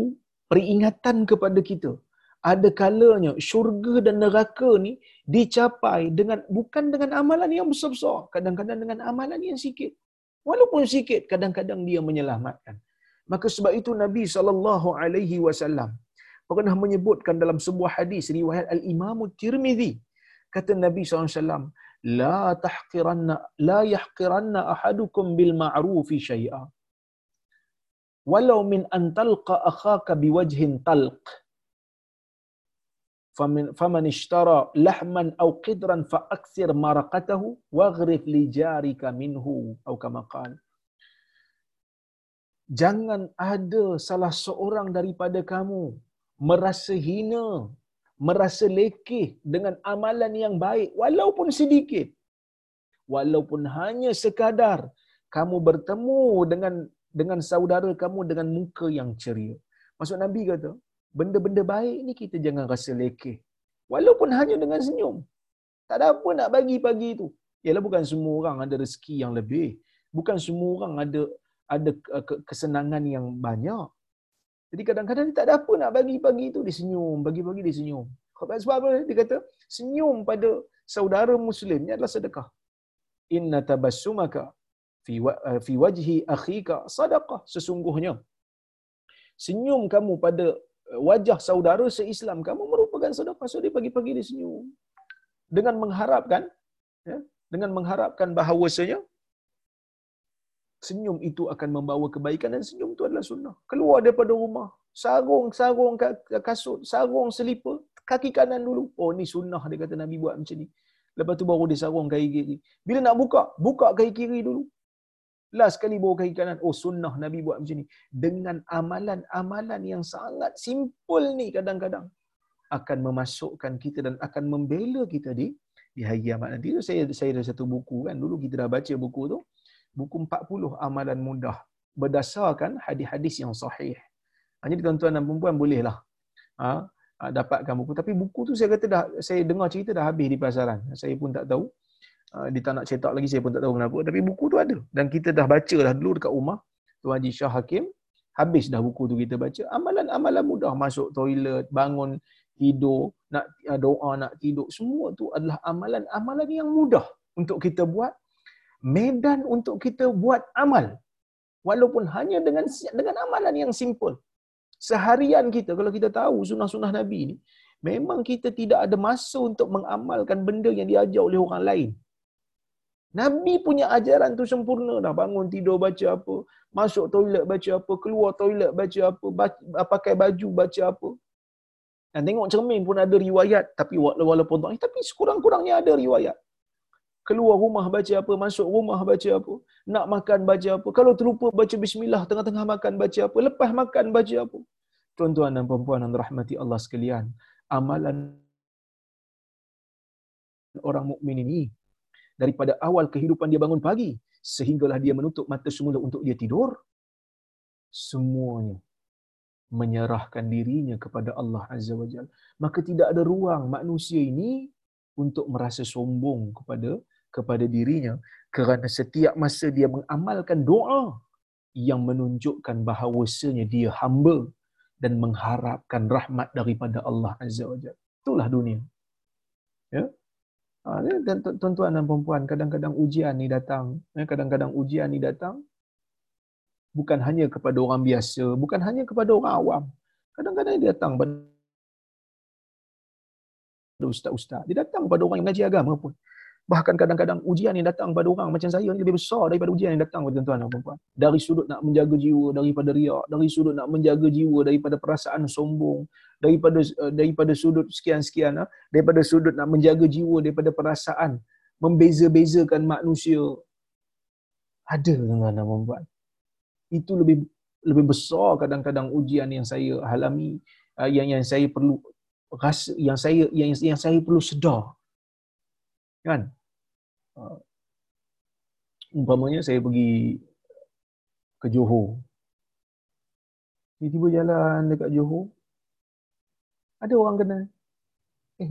peringatan kepada kita. Ada kalanya syurga dan neraka ni dicapai dengan bukan dengan amalan yang besar-besar, kadang-kadang dengan amalan yang sikit. Walaupun sikit kadang-kadang dia menyelamatkan. Maka sebab itu Nabi sallallahu alaihi wasallam pernah menyebutkan dalam sebuah hadis riwayat Al-Imam Tirmizi. Kata Nabi wasallam la tahqiranna la yahqiranna ahadukum bil ma'ruf syai'a. Walau min an talqa akhaka biwajhin talq ishtara lahman aw qidran fa akthir maraqatahu waghrif li jarika minhu atau kama qala jangan ada salah seorang daripada kamu merasa hina merasa lekeh dengan amalan yang baik walaupun sedikit. Walaupun hanya sekadar kamu bertemu dengan dengan saudara kamu dengan muka yang ceria. Maksud nabi kata benda-benda baik ni kita jangan rasa lekeh. Walaupun hanya dengan senyum. Tak ada apa nak bagi pagi tu. Yalah bukan semua orang ada rezeki yang lebih. Bukan semua orang ada ada kesenangan yang banyak. Jadi kadang-kadang dia tak ada apa nak bagi pagi tu dia senyum, bagi-bagi dia senyum. Sebab apa? Dia kata senyum pada saudara muslim ni adalah sedekah. Inna tabassumaka fi fi wajhi akhika sadaqah sesungguhnya senyum kamu pada wajah saudara se-Islam kamu merupakan sedekah. So dia pagi-pagi dia senyum. Dengan mengharapkan ya, dengan mengharapkan bahawasanya senyum itu akan membawa kebaikan dan senyum itu adalah sunnah. Keluar daripada rumah, sarung-sarung kasut, sarung selipar, kaki kanan dulu. Oh ni sunnah dia kata Nabi buat macam ni. Lepas tu baru dia sarung kaki kiri. Bila nak buka, buka kaki kiri dulu. Last sekali bawa kaki kanan. Oh sunnah Nabi buat macam ni. Dengan amalan-amalan yang sangat simple ni kadang-kadang. Akan memasukkan kita dan akan membela kita di di hari kiamat nanti. Tu saya saya ada satu buku kan. Dulu kita dah baca buku tu. Buku 40 amalan mudah. Berdasarkan hadis-hadis yang sahih. Ha, jadi tuan-tuan dan perempuan bolehlah. Ha, dapatkan buku. Tapi buku tu saya kata dah, saya dengar cerita dah habis di pasaran. Saya pun tak tahu. Ah, dia tak nak cetak lagi saya pun tak tahu kenapa. Tapi buku tu ada. Dan kita dah baca dah dulu dekat rumah Tuan Haji Shah Hakim. Habis dah buku tu kita baca. Amalan-amalan mudah. Masuk toilet bangun tidur nak ah, doa nak tidur. Semua tu adalah amalan-amalan yang mudah untuk kita buat. Medan untuk kita buat amal. Walaupun hanya dengan dengan amalan yang simple. Seharian kita kalau kita tahu sunah-sunah nabi ni memang kita tidak ada masa untuk mengamalkan benda yang diajar oleh orang lain Nabi punya ajaran tu sempurna dah. Bangun tidur baca apa, masuk toilet baca apa, keluar toilet baca apa, baca, pakai baju baca apa. Dan tengok cermin pun ada riwayat tapi walaupun tak tapi sekurang-kurangnya ada riwayat. Keluar rumah baca apa, masuk rumah baca apa, nak makan baca apa. Kalau terlupa baca bismillah tengah-tengah makan baca apa, lepas makan baca apa. Tuan-tuan dan puan-puan yang rahmati Allah sekalian, amalan orang mukmin ini daripada awal kehidupan dia bangun pagi sehinggalah dia menutup mata semula untuk dia tidur semuanya menyerahkan dirinya kepada Allah Azza wa Jal. Maka tidak ada ruang manusia ini untuk merasa sombong kepada kepada dirinya kerana setiap masa dia mengamalkan doa yang menunjukkan bahawasanya dia hamba dan mengharapkan rahmat daripada Allah Azza wa Jalla. Itulah dunia. Ya. Ha, dan tuan-tuan dan puan kadang-kadang ujian ni datang, ya, kadang-kadang ujian ni datang bukan hanya kepada orang biasa, bukan hanya kepada orang awam. Kadang-kadang dia datang pada ustaz-ustaz. Dia datang pada orang yang mengaji agama pun. Bahkan kadang-kadang ujian yang datang pada orang macam saya ni lebih besar daripada ujian yang datang pada tuan-tuan dan puan Dari sudut nak menjaga jiwa daripada riak, dari sudut nak menjaga jiwa daripada perasaan sombong, daripada uh, daripada sudut sekian-sekian, uh, daripada sudut nak menjaga jiwa daripada perasaan membeza-bezakan manusia. Ada tuan-tuan dan puan Itu lebih lebih besar kadang-kadang ujian yang saya alami uh, yang yang saya perlu rasa yang saya yang yang saya perlu sedar. Kan uh, umpamanya saya pergi ke Johor. Tiba-tiba jalan dekat Johor ada orang kena eh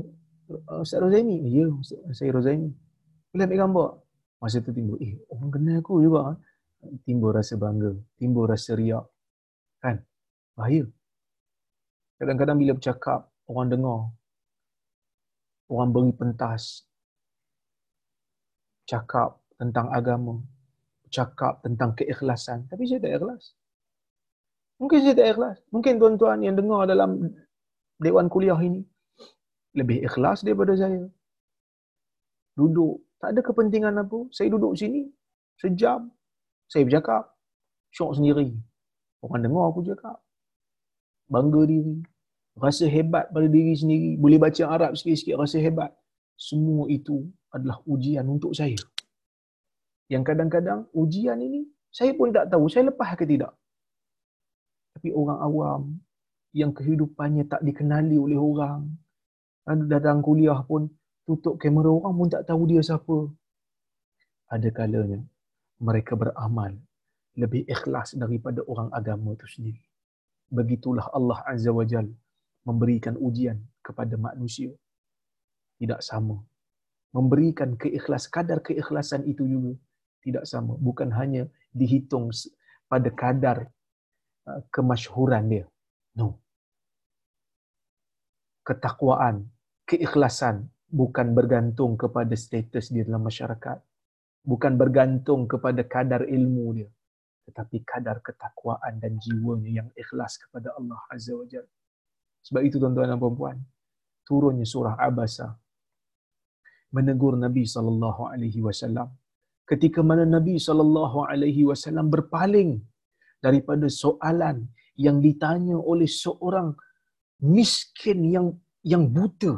Ustaz Rozaini? Ya saya Rozaini. Boleh ambil gambar. Masa tu timbul eh orang kenal aku juga timbul rasa bangga timbul rasa riak. Kan? Bahaya. Kadang-kadang bila bercakap orang dengar orang beri pentas cakap tentang agama, cakap tentang keikhlasan. Tapi saya tak ikhlas. Mungkin saya tak ikhlas. Mungkin tuan-tuan yang dengar dalam dewan kuliah ini lebih ikhlas daripada saya. Duduk. Tak ada kepentingan apa. Saya duduk sini sejam. Saya bercakap. Syok sendiri. Orang dengar aku cakap. Bangga diri. Rasa hebat pada diri sendiri. Boleh baca Arab sikit-sikit. Rasa hebat. Semua itu adalah ujian untuk saya. Yang kadang-kadang ujian ini saya pun tak tahu saya lepas ke tidak. Tapi orang awam yang kehidupannya tak dikenali oleh orang, datang kuliah pun tutup kamera orang pun tak tahu dia siapa. Ada kalanya mereka beramal lebih ikhlas daripada orang agama itu sendiri. Begitulah Allah Azza wa Jal memberikan ujian kepada manusia. Tidak sama. Memberikan keikhlas kadar keikhlasan itu juga tidak sama. Bukan hanya dihitung pada kadar uh, kemasyhuran dia. No. Ketakwaan keikhlasan bukan bergantung kepada status dia dalam masyarakat. Bukan bergantung kepada kadar ilmu dia. Tetapi kadar ketakwaan dan jiwanya yang ikhlas kepada Allah Azza wa Jalla. Sebab itu tuan-tuan dan puan-puan turunnya surah Abasa menegur Nabi sallallahu alaihi wasallam. Ketika mana Nabi sallallahu alaihi wasallam berpaling daripada soalan yang ditanya oleh seorang miskin yang yang buta.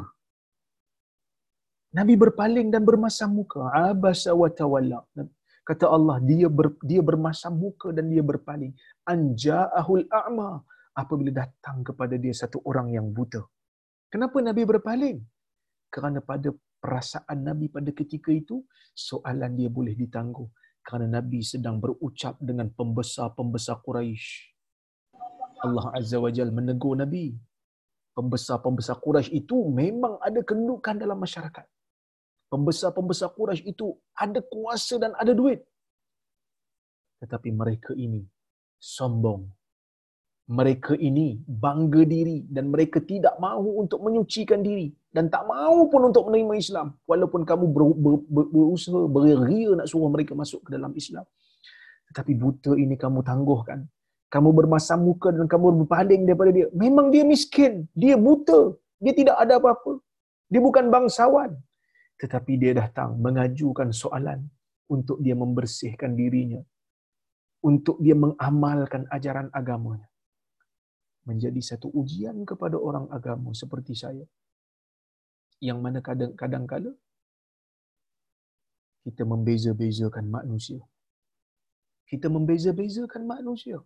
Nabi berpaling dan bermasam muka. Abasa wa tawalla. Kata Allah dia ber, dia bermasam muka dan dia berpaling. Anja'ahul a'ma. Apabila datang kepada dia satu orang yang buta. Kenapa Nabi berpaling? Kerana pada perasaan Nabi pada ketika itu, soalan dia boleh ditangguh. Kerana Nabi sedang berucap dengan pembesar-pembesar Quraisy. Allah Azza wa Jal menegur Nabi. Pembesar-pembesar Quraisy itu memang ada kedudukan dalam masyarakat. Pembesar-pembesar Quraisy itu ada kuasa dan ada duit. Tetapi mereka ini sombong mereka ini bangga diri dan mereka tidak mahu untuk menyucikan diri dan tak mahu pun untuk menerima Islam. Walaupun kamu ber, ber, ber, berusaha beria nak suruh mereka masuk ke dalam Islam. Tetapi buta ini kamu tangguhkan. Kamu bermasam muka dan kamu berpaling daripada dia. Memang dia miskin. Dia buta. Dia tidak ada apa-apa. Dia bukan bangsawan. Tetapi dia datang mengajukan soalan untuk dia membersihkan dirinya. Untuk dia mengamalkan ajaran agamanya. Menjadi satu ujian kepada orang agama seperti saya. Yang mana kadang-kadang kala kita membeza-bezakan manusia. Kita membeza-bezakan manusia.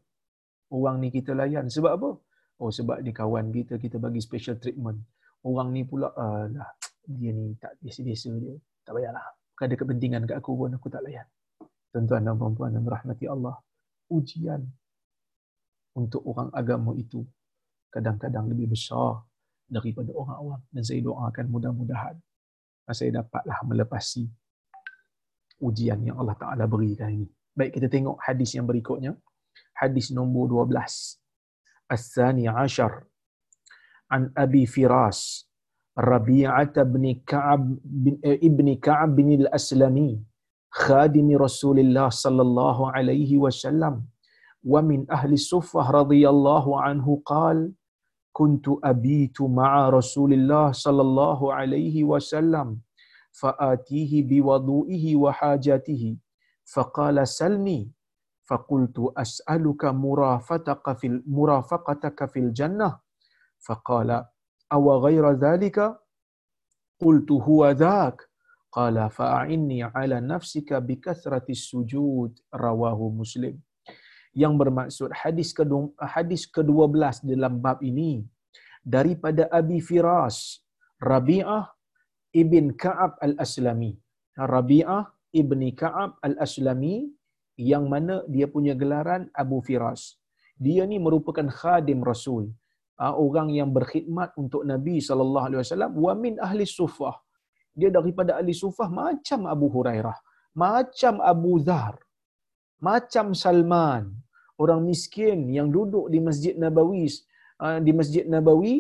Orang ni kita layan sebab apa? Oh sebab ni kawan kita, kita bagi special treatment. Orang ni pula, lah, dia ni tak biasa-biasa dia. Tak payahlah. Ada kepentingan kat aku pun aku tak layan. Tuan-tuan dan puan-puan yang merahmati Allah. Ujian untuk orang agama itu kadang-kadang lebih besar daripada orang awam dan saya doakan mudah-mudahan saya dapatlah melepasi ujian yang Allah Taala berikan ini. Baik kita tengok hadis yang berikutnya. Hadis nombor 12. As-sani ashar an Abi Firas Rabi'ah bin Ka'ab bin eh, ibni Ka'ab bin al-Aslami khadim Rasulullah sallallahu alaihi wasallam wa min ahli suffah radhiyallahu anhu qala كنت أبيت مع رسول الله صلى الله عليه وسلم فآتيه بوضوئه وحاجته. فقال سلني. فقلت أسألك مرافقتك في مرافقتك في الجنة. فقال أو غير ذلك؟ قلت هو ذاك. قال فأعني على نفسك بكثرة السجود رواه مسلم. Yang bermaksud hadis kedua hadis ke-12 dalam bab ini daripada Abi Firas Rabi'ah ibn Ka'ab al-Aslami. Rabi'ah ibni Ka'ab al-Aslami yang mana dia punya gelaran Abu Firas. Dia ni merupakan khadim Rasul. Ah, orang yang berkhidmat untuk Nabi sallallahu alaihi wasallam wa min ahli sufah. Dia daripada ahli sufah macam Abu Hurairah, macam Abu Dhar, macam Salman, orang miskin yang duduk di Masjid Nabawi ah, di Masjid Nabawi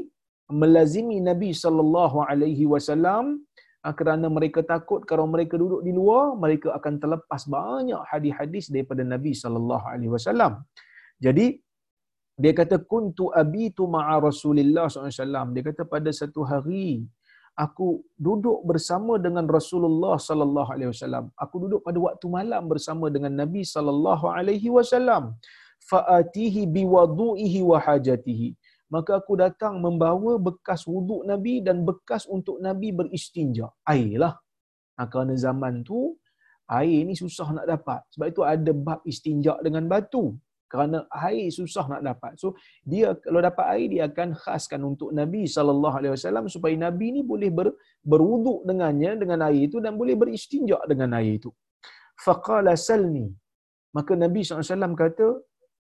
melazimi Nabi sallallahu alaihi wasallam ah, kerana mereka takut kalau mereka duduk di luar mereka akan terlepas banyak hadis-hadis daripada Nabi sallallahu alaihi wasallam. Jadi dia kata kuntu abitu ma'a Rasulillah SAW. Dia kata pada satu hari aku duduk bersama dengan Rasulullah sallallahu alaihi wasallam. Aku duduk pada waktu malam bersama dengan Nabi sallallahu alaihi wasallam. Fa'atihi biwadu'ihi wa hajatihi maka aku datang membawa bekas wuduk Nabi dan bekas untuk Nabi beristinja. Air lah. Nah, kerana zaman tu, air ni susah nak dapat. Sebab itu ada bab istinja dengan batu. Kerana air susah nak dapat. So, dia kalau dapat air, dia akan khaskan untuk Nabi SAW supaya Nabi ni boleh ber, berwuduk dengannya, dengan air itu dan boleh beristinja dengan air itu. Faqala salni. Maka Nabi SAW kata,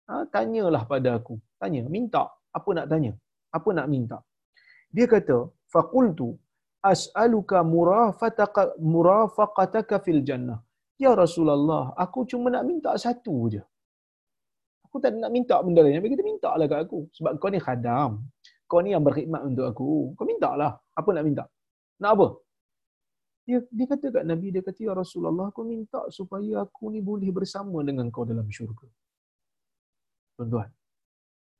ha, tanyalah pada aku. Tanya, minta apa nak tanya? Apa nak minta? Dia kata, faqultu as'aluka murafataka murafaqataka fil jannah. Ya Rasulullah, aku cuma nak minta satu je. Aku tak nak minta benda lain. Tapi kita minta lah kat aku. Sebab kau ni khadam. Kau ni yang berkhidmat untuk aku. Kau minta lah. Apa nak minta? Nak apa? Dia, dia kata kat Nabi, dia kata, Ya Rasulullah, aku minta supaya aku ni boleh bersama dengan kau dalam syurga. Tuan-tuan,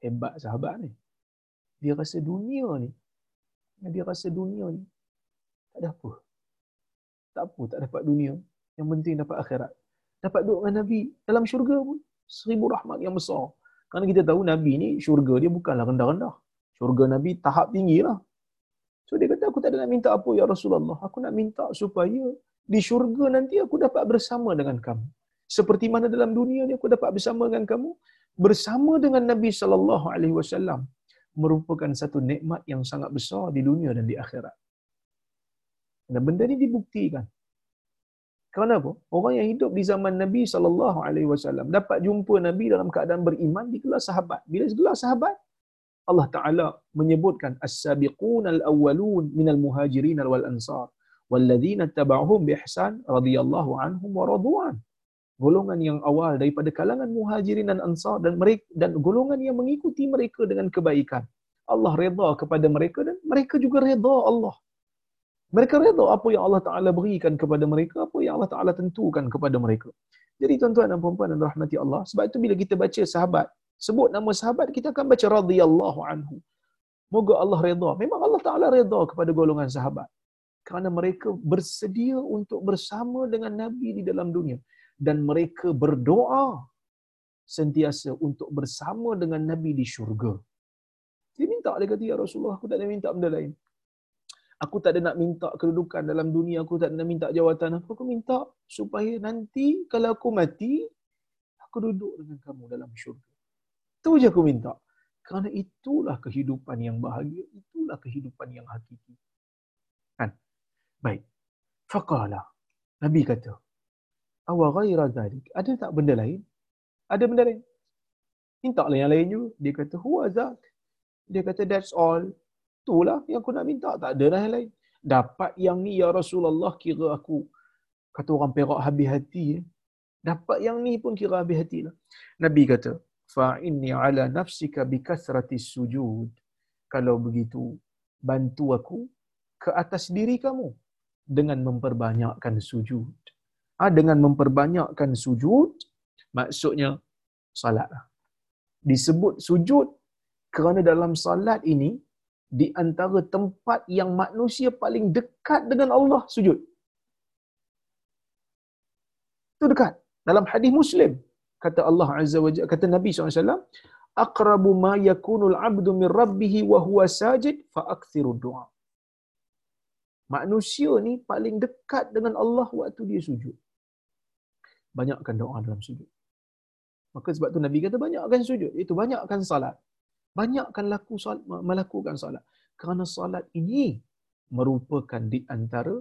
hebat sahabat ni. Dia rasa dunia ni, dia rasa dunia ni, tak ada apa. Tak apa, tak dapat dunia. Yang penting dapat akhirat. Dapat duduk dengan Nabi dalam syurga pun. Seribu rahmat yang besar. Kerana kita tahu Nabi ni, syurga dia bukanlah rendah-rendah. Syurga Nabi tahap tinggi lah. So dia kata, aku tak ada nak minta apa ya Rasulullah. Aku nak minta supaya di syurga nanti aku dapat bersama dengan kamu. Seperti mana dalam dunia ni aku dapat bersama dengan kamu, bersama dengan Nabi sallallahu alaihi wasallam merupakan satu nikmat yang sangat besar di dunia dan di akhirat. Dan benda ini dibuktikan. Kerana apa? Orang yang hidup di zaman Nabi sallallahu alaihi wasallam dapat jumpa Nabi dalam keadaan beriman di kelas sahabat. Bila kelas sahabat Allah Taala menyebutkan as-sabiqun al-awwalun minal muhajirin wal ansar walladzina tabauhum bi ihsan radhiyallahu anhum wa radwan golongan yang awal daripada kalangan muhajirin dan ansar dan mereka dan golongan yang mengikuti mereka dengan kebaikan. Allah redha kepada mereka dan mereka juga redha Allah. Mereka redha apa yang Allah Taala berikan kepada mereka, apa yang Allah Taala tentukan kepada mereka. Jadi tuan-tuan dan puan-puan dan rahmati Allah, sebab itu bila kita baca sahabat, sebut nama sahabat kita akan baca radhiyallahu anhu. Moga Allah redha. Memang Allah Taala redha kepada golongan sahabat. Kerana mereka bersedia untuk bersama dengan Nabi di dalam dunia dan mereka berdoa sentiasa untuk bersama dengan Nabi di syurga. Dia minta, dia kata, Ya Rasulullah, aku tak ada minta benda lain. Aku tak ada nak minta kedudukan dalam dunia, aku tak ada nak minta jawatan. Aku, aku minta supaya nanti kalau aku mati, aku duduk dengan kamu dalam syurga. Itu je aku minta. Kerana itulah kehidupan yang bahagia, itulah kehidupan yang hakiki. Kan? Baik. Faqala. Nabi kata, awa ghaira zalik ada tak benda lain ada benda lain Minta lah yang lain juga. Dia kata, huwa zak. Dia kata, that's all. Itulah yang aku nak minta. Tak ada dah yang lain. Dapat yang ni, ya Rasulullah, kira aku. Kata orang perak habis hati. Eh. Dapat yang ni pun kira habis hati lah. Nabi kata, fa'inni ala nafsika bikasrati sujud. Kalau begitu, bantu aku ke atas diri kamu dengan memperbanyakkan sujud. Ha, dengan memperbanyakkan sujud, maksudnya salat. Disebut sujud kerana dalam salat ini, di antara tempat yang manusia paling dekat dengan Allah sujud. Itu dekat. Dalam hadis Muslim, kata Allah Azza wa Jalla, kata Nabi SAW, aqrabu ma yakunul abdu min rabbihi wa huwa sajid fa akthiru du'a. Manusia ni paling dekat dengan Allah waktu dia sujud. Banyakkan doa dalam sujud. Maka sebab tu Nabi kata banyakkan sujud. Itu banyakkan salat. Banyakkan laku salat, melakukan salat. Kerana salat ini merupakan di antara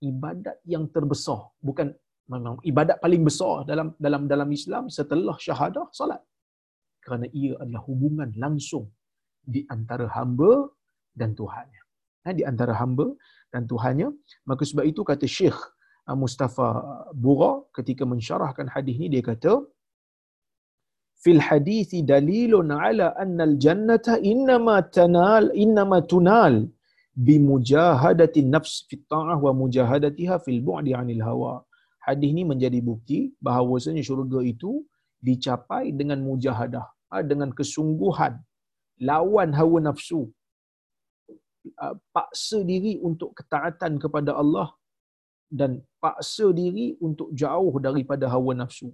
ibadat yang terbesar. Bukan memang ibadat paling besar dalam dalam dalam Islam setelah syahadah salat. Kerana ia adalah hubungan langsung di antara hamba dan Tuhannya. Ha, di antara hamba dan Tuhannya. Maka sebab itu kata Syekh uh, Mustafa Bura ketika mensyarahkan hadis ini dia kata fil hadis dalilun ala anna al jannata innama tanal innama tunal bimujahadati nafs fi ta'ah wa mujahadatiha fil bu'di 'anil hawa. Hadis ini menjadi bukti bahawasanya syurga itu dicapai dengan mujahadah, ha, dengan kesungguhan lawan hawa nafsu paksa diri untuk ketaatan kepada Allah dan paksa diri untuk jauh daripada hawa nafsu.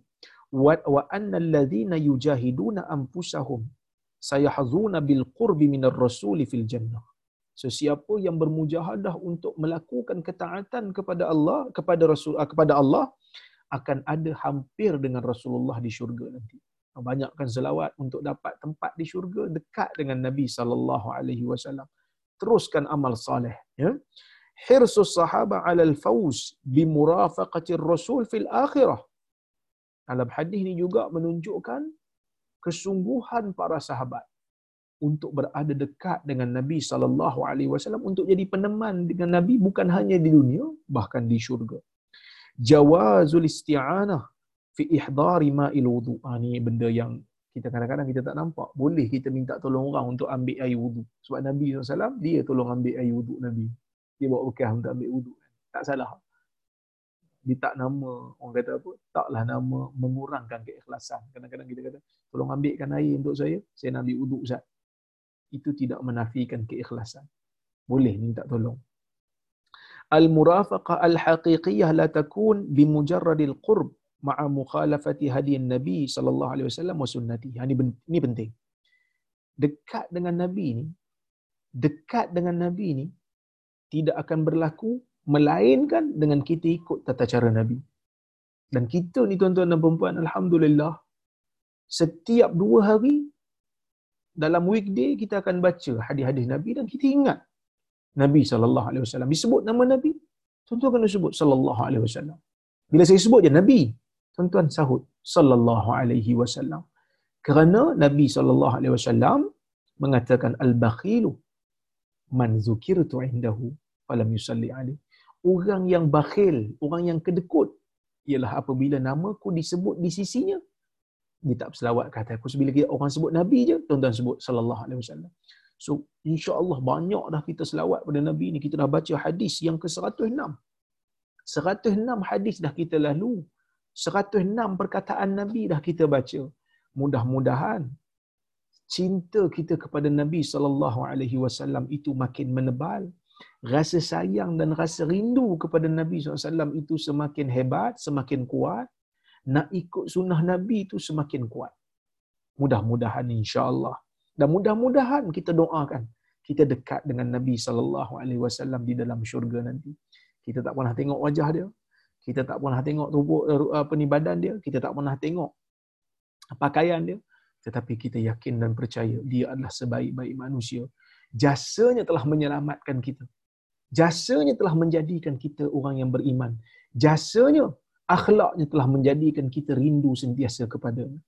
Wa wa annal ladzina yujahiduna anfusahum sayahzuna bil qurbi minar rasul fil jannah. Sesiapa yang bermujahadah untuk melakukan ketaatan kepada Allah kepada rasul uh, kepada Allah akan ada hampir dengan Rasulullah di syurga nanti. Banyakkan selawat untuk dapat tempat di syurga dekat dengan Nabi sallallahu alaihi wasallam teruskan amal saleh ya hirsus sahaba ala al-fawz bi murafaqati rasul fil akhirah dalam hadis ini juga menunjukkan kesungguhan para sahabat untuk berada dekat dengan Nabi sallallahu alaihi wasallam untuk jadi peneman dengan Nabi bukan hanya di dunia bahkan di syurga. Jawazul isti'anah fi ihdari ma'il wudu. Ini benda yang kita kadang-kadang kita tak nampak. Boleh kita minta tolong orang untuk ambil air wudu. Sebab Nabi SAW, dia tolong ambil air wudu Nabi. Dia bawa bekah untuk ambil wudu. Tak salah. Dia tak nama, orang kata apa, taklah nama mengurangkan keikhlasan. Kadang-kadang kita kata, tolong ambilkan air untuk saya, saya nak ambil wudu Ustaz. Itu tidak menafikan keikhlasan. Boleh minta tolong. Al-murafaqah al-haqiqiyah la takun bimujarradil qurb ma'a mukhalafati hadi Nabi sallallahu alaihi wasallam wa sunnati. Ini ini penting. Dekat dengan Nabi ni, dekat dengan Nabi ni tidak akan berlaku melainkan dengan kita ikut tata cara Nabi. Dan kita ni tuan-tuan dan puan alhamdulillah setiap dua hari dalam weekday kita akan baca hadis-hadis Nabi dan kita ingat Nabi sallallahu alaihi wasallam disebut nama Nabi tuan-tuan kena sebut sallallahu alaihi wasallam. Bila saya sebut je Nabi, tuan-tuan sahut sallallahu alaihi wasallam. Kerana nabi sallallahu alaihi wasallam mengatakan al-bakhilu man zukirtu indahu falam yusalli alaihi orang yang bakhil orang yang kedekut ialah apabila namaku disebut di sisinya dia tak berselawat kata aku. Bila kita orang sebut nabi je tuan-tuan sebut sallallahu alaihi wasallam. So insya-Allah banyak dah kita selawat pada nabi ni. Kita dah baca hadis yang ke-106 106 hadis dah kita lalu 106 perkataan Nabi dah kita baca. Mudah-mudahan cinta kita kepada Nabi sallallahu alaihi wasallam itu makin menebal. Rasa sayang dan rasa rindu kepada Nabi SAW itu semakin hebat, semakin kuat. Nak ikut sunnah Nabi itu semakin kuat. Mudah-mudahan insya-Allah. Dan mudah-mudahan kita doakan kita dekat dengan Nabi wasallam di dalam syurga nanti. Kita tak pernah tengok wajah dia, kita tak pernah tengok tubuh eh, apa ni badan dia. Kita tak pernah tengok pakaian dia. Tetapi kita yakin dan percaya dia adalah sebaik-baik manusia. Jasanya telah menyelamatkan kita. Jasanya telah menjadikan kita orang yang beriman. Jasanya akhlaknya telah menjadikan kita rindu sentiasa kepadanya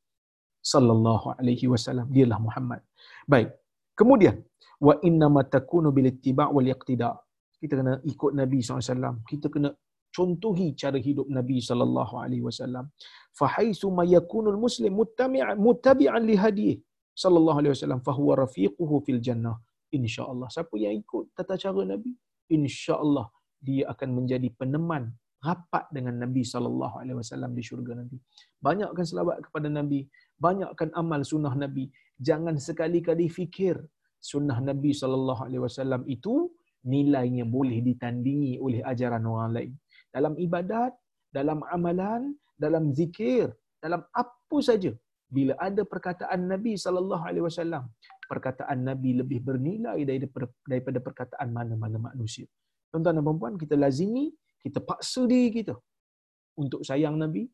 sallallahu alaihi wasallam. Dialah Muhammad. Baik. Kemudian wa inna ma takunu bil ittiba' wal iqtida. Kita kena ikut Nabi SAW. Kita kena contohi cara hidup Nabi sallallahu alaihi wasallam. Fa haitsu ma yakunul muslim muttami'an muttabi'an li hadihi sallallahu alaihi wasallam fa huwa rafiquhu fil jannah. Insya-Allah siapa yang ikut tata cara Nabi, insya-Allah dia akan menjadi peneman rapat dengan Nabi sallallahu alaihi wasallam di syurga nanti. Banyakkan selawat kepada Nabi, banyakkan amal sunnah Nabi. Jangan sekali-kali fikir sunnah Nabi sallallahu alaihi wasallam itu nilainya boleh ditandingi oleh ajaran orang lain. Dalam ibadat, dalam amalan, dalam zikir, dalam apa saja. Bila ada perkataan Nabi sallallahu alaihi wasallam, perkataan Nabi lebih bernilai daripada perkataan mana-mana manusia. Tuan-tuan dan puan kita lazimi, kita paksa diri kita untuk sayang Nabi,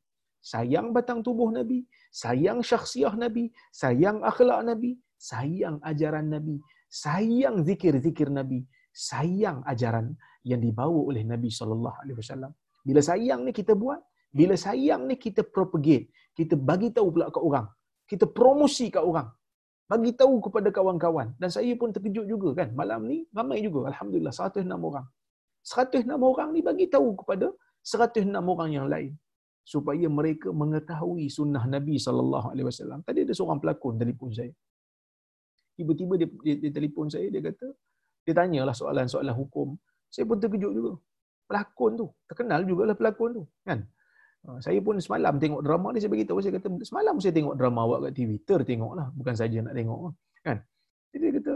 sayang batang tubuh Nabi, sayang syakhsiah Nabi, sayang akhlak Nabi, sayang ajaran Nabi, sayang zikir-zikir Nabi, sayang ajaran yang dibawa oleh Nabi sallallahu alaihi wasallam. Bila sayang ni kita buat, bila sayang ni kita propagate, kita bagi tahu pula ke orang. Kita promosi ke orang. Bagi tahu kepada kawan-kawan dan saya pun terkejut juga kan. Malam ni ramai juga alhamdulillah 106 orang. 106 orang ni bagi tahu kepada 106 orang yang lain supaya mereka mengetahui sunnah Nabi sallallahu alaihi wasallam. Tadi ada seorang pelakon telefon saya. Tiba-tiba dia, dia, dia telefon saya dia kata, dia tanyalah soalan-soalan hukum. Saya pun terkejut juga. Pelakon tu, terkenal jugalah pelakon tu, kan? Ah, saya pun semalam tengok drama ni saya beritahu saya kata semalam saya tengok drama awak kat TV, tertengoklah, bukan saja nak tengok kan. Jadi dia kata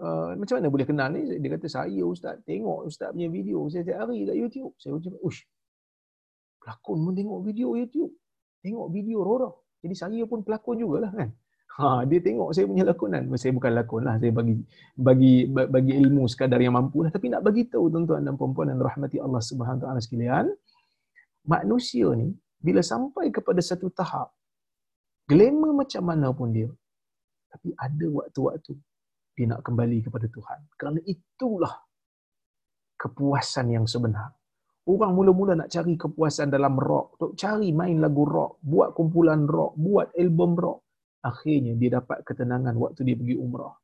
uh, macam mana boleh kenal ni? Dia kata saya ustaz tengok ustaz punya video saya setiap hari kat YouTube. Saya macam ush. Pelakon pun tengok video YouTube. Tengok video horor. Jadi saya pun pelakon jugalah kan. Ha, dia tengok saya punya lakonan. Saya bukan lakon lah. Saya bagi bagi bagi ilmu sekadar yang mampu lah. Tapi nak bagi tahu tuan-tuan dan puan-puan dan rahmati Allah Subhanahu Taala sekalian, manusia ni bila sampai kepada satu tahap, glamour macam mana pun dia, tapi ada waktu-waktu dia nak kembali kepada Tuhan. Kerana itulah kepuasan yang sebenar. Orang mula-mula nak cari kepuasan dalam rock, cari main lagu rock, buat kumpulan rock, buat album rock akhirnya dia dapat ketenangan waktu dia pergi umrah.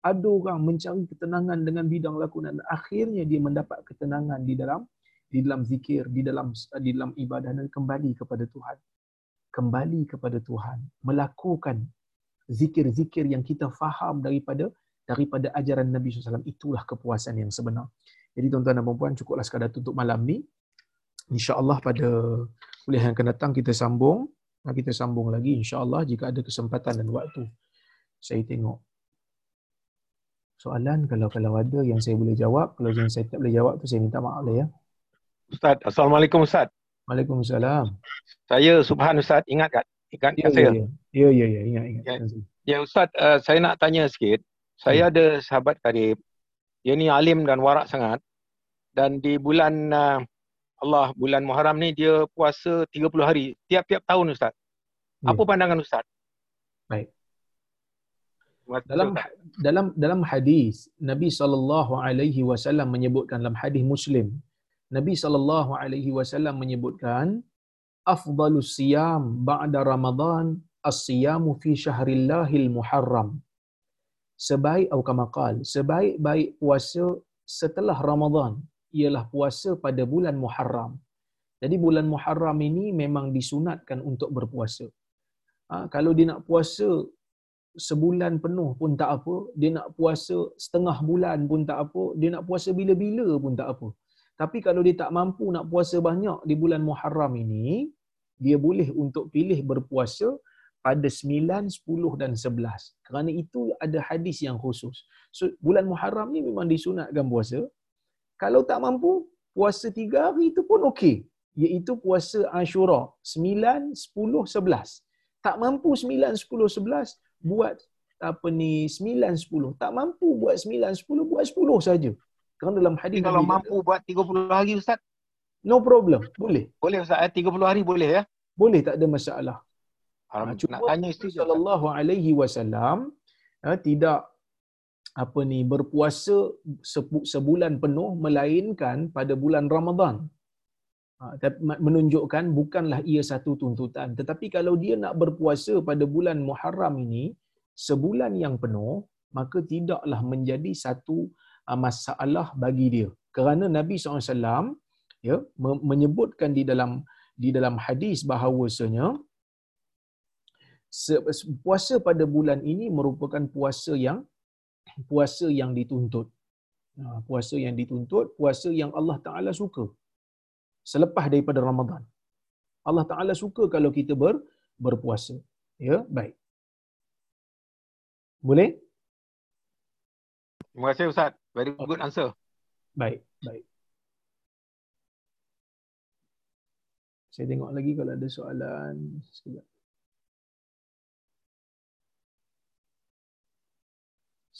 Ada orang mencari ketenangan dengan bidang lakonan. Akhirnya dia mendapat ketenangan di dalam di dalam zikir, di dalam di dalam ibadah dan kembali kepada Tuhan. Kembali kepada Tuhan, melakukan zikir-zikir yang kita faham daripada daripada ajaran Nabi SAW. Itulah kepuasan yang sebenar. Jadi tuan-tuan dan puan-puan, cukuplah sekadar tutup malam ni. InsyaAllah pada kuliah yang akan datang kita sambung kita sambung lagi insya-Allah jika ada kesempatan dan waktu. Saya tengok soalan kalau kalau ada yang saya boleh jawab, kalau yang saya tak boleh jawab tu saya minta maaf lah ya. Ustaz, Assalamualaikum Ustaz. Waalaikumsalam. Saya Subhan Ustaz, ingat tak? Ingat ya, saya? Ya, ya, ya, ya, ingat, ingat. Ya, ya Ustaz, uh, saya nak tanya sikit. Saya hmm. ada sahabat karib, dia ni alim dan warak sangat. Dan di bulan uh, Allah bulan Muharram ni dia puasa 30 hari tiap-tiap tahun Ustaz. Apa pandangan Ustaz? Baik. Dalam dalam dalam hadis Nabi sallallahu alaihi wasallam menyebutkan dalam hadis Muslim Nabi sallallahu alaihi wasallam menyebutkan afdalus siyam ba'da Ramadan as-siyamu fi syahrillahil muharram. Sebaik atau kama sebaik-baik puasa setelah Ramadan ialah puasa pada bulan Muharram. Jadi bulan Muharram ini memang disunatkan untuk berpuasa. Ha, kalau dia nak puasa sebulan penuh pun tak apa, dia nak puasa setengah bulan pun tak apa, dia nak puasa bila-bila pun tak apa. Tapi kalau dia tak mampu nak puasa banyak di bulan Muharram ini, dia boleh untuk pilih berpuasa pada 9, 10 dan 11. Kerana itu ada hadis yang khusus. So, bulan Muharram ni memang disunatkan puasa, kalau tak mampu, puasa tiga hari itu pun okey. Iaitu puasa Ashura. Sembilan, sepuluh, sebelas. Tak mampu sembilan, sepuluh, sebelas, buat apa ni sembilan, sepuluh. Tak mampu buat sembilan, sepuluh, buat sepuluh saja. Kerana dalam hadis kalau mampu kata, buat tiga puluh hari Ustaz? No problem. Boleh. Boleh Ustaz. Eh? Tiga puluh hari boleh ya? Boleh, tak ada masalah. Ha, cuma nak tanya isteri sallallahu alaihi wasallam ha, tidak apa ni berpuasa sebulan penuh melainkan pada bulan Ramadan. Ha, menunjukkan bukanlah ia satu tuntutan. Tetapi kalau dia nak berpuasa pada bulan Muharram ini, sebulan yang penuh, maka tidaklah menjadi satu uh, masalah bagi dia. Kerana Nabi SAW ya, menyebutkan di dalam di dalam hadis bahawasanya puasa pada bulan ini merupakan puasa yang puasa yang dituntut. Ha, puasa yang dituntut, puasa yang Allah Taala suka. Selepas daripada Ramadan. Allah Taala suka kalau kita ber, berpuasa. Ya, baik. Boleh? Terima kasih Ustaz. Very good answer. Baik, baik. Saya tengok lagi kalau ada soalan. Sekejap.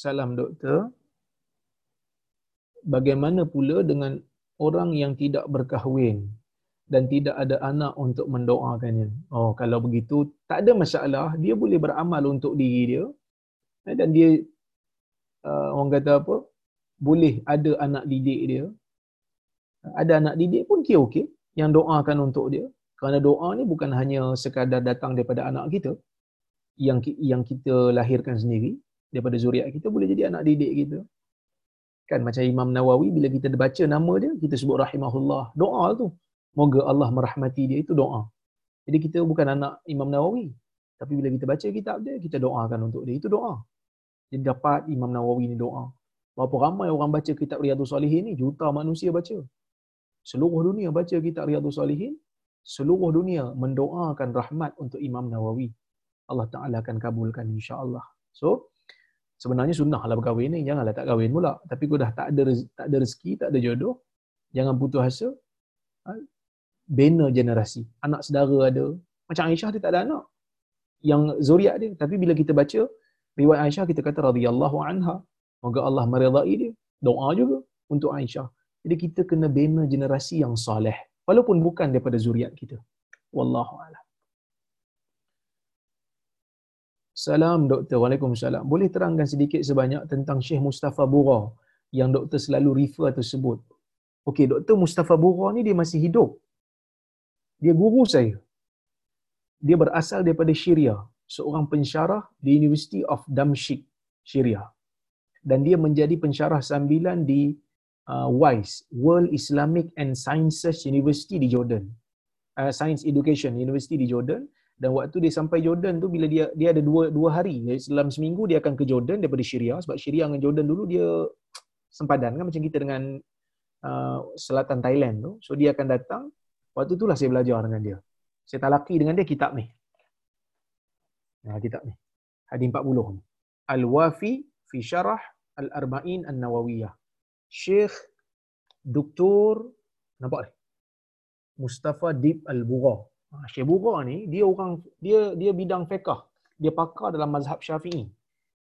Salam doktor. Bagaimana pula dengan orang yang tidak berkahwin dan tidak ada anak untuk mendoakannya? Oh, kalau begitu tak ada masalah, dia boleh beramal untuk diri dia. Eh, dan dia uh, orang kata apa? Boleh ada anak didik dia. Ada anak didik pun dia okey yang doakan untuk dia. Kerana doa ni bukan hanya sekadar datang daripada anak kita yang yang kita lahirkan sendiri daripada zuriat kita boleh jadi anak didik kita. Kan macam Imam Nawawi bila kita baca nama dia kita sebut rahimahullah. Doa tu. Moga Allah merahmati dia itu doa. Jadi kita bukan anak Imam Nawawi. Tapi bila kita baca kitab dia kita doakan untuk dia itu doa. Jadi dapat Imam Nawawi ni doa. Berapa ramai orang baca kitab Riyadhus Salihin ni juta manusia baca. Seluruh dunia baca kitab Riyadhus Salihin, seluruh dunia mendoakan rahmat untuk Imam Nawawi. Allah Taala akan kabulkan insya-Allah. So, sebenarnya sunnah lah berkahwin ni. Janganlah tak kahwin pula. Tapi kau dah tak ada tak ada rezeki tak ada jodoh jangan putus asa. Ha? bina generasi. Anak saudara ada. Macam Aisyah dia tak ada anak. Yang zuriat dia. Tapi bila kita baca riwayat Aisyah kita kata radhiyallahu anha moga Allah meridai dia. Doa juga untuk Aisyah. Jadi kita kena bina generasi yang soleh walaupun bukan daripada zuriat kita. Wallahu a'lam Salam doktor. Waalaikumsalam. Boleh terangkan sedikit sebanyak tentang Syekh Mustafa Bura yang doktor selalu refer atau sebut. Okey, doktor Mustafa Bura ni dia masih hidup. Dia guru saya. Dia berasal daripada Syria, seorang pensyarah di University of Damashq, Syria. Dan dia menjadi pensyarah sambilan di uh, WISE, World Islamic and Sciences University di Jordan. Uh, Science Education University di Jordan dan waktu dia sampai Jordan tu bila dia dia ada dua dua hari dalam seminggu dia akan ke Jordan daripada Syria. Sebab Syria dengan Jordan dulu dia sempadan kan macam kita dengan uh, selatan Thailand tu. So dia akan datang. Waktu itulah saya belajar dengan dia. Saya talaki dengan dia kitab ni. Nah kitab ni. Hadis 40 ni Al-Wafi fi Syarah Al-Arba'in An-Nawawiyah. Syekh Doktor nampak ni? Mustafa Dib Al-Bugha Ha, Syekh Bura ni dia orang dia dia bidang fiqh. Dia pakar dalam mazhab Syafi'i.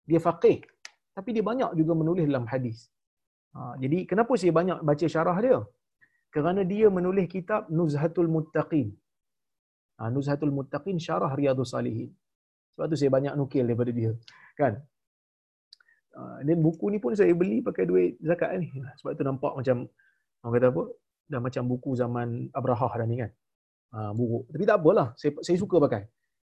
Dia faqih. Tapi dia banyak juga menulis dalam hadis. Ha, jadi kenapa saya banyak baca syarah dia? Kerana dia menulis kitab Nuzhatul Muttaqin. Ha, Nuzhatul Muttaqin syarah Riyadhus Salihin. Sebab tu saya banyak nukil daripada dia. Kan? Ha, dan buku ni pun saya beli pakai duit zakat ni. Sebab tu nampak macam orang kata apa? Dah macam buku zaman Abrahah dah ni kan ha, buruk. Tapi tak apalah, saya, saya suka pakai.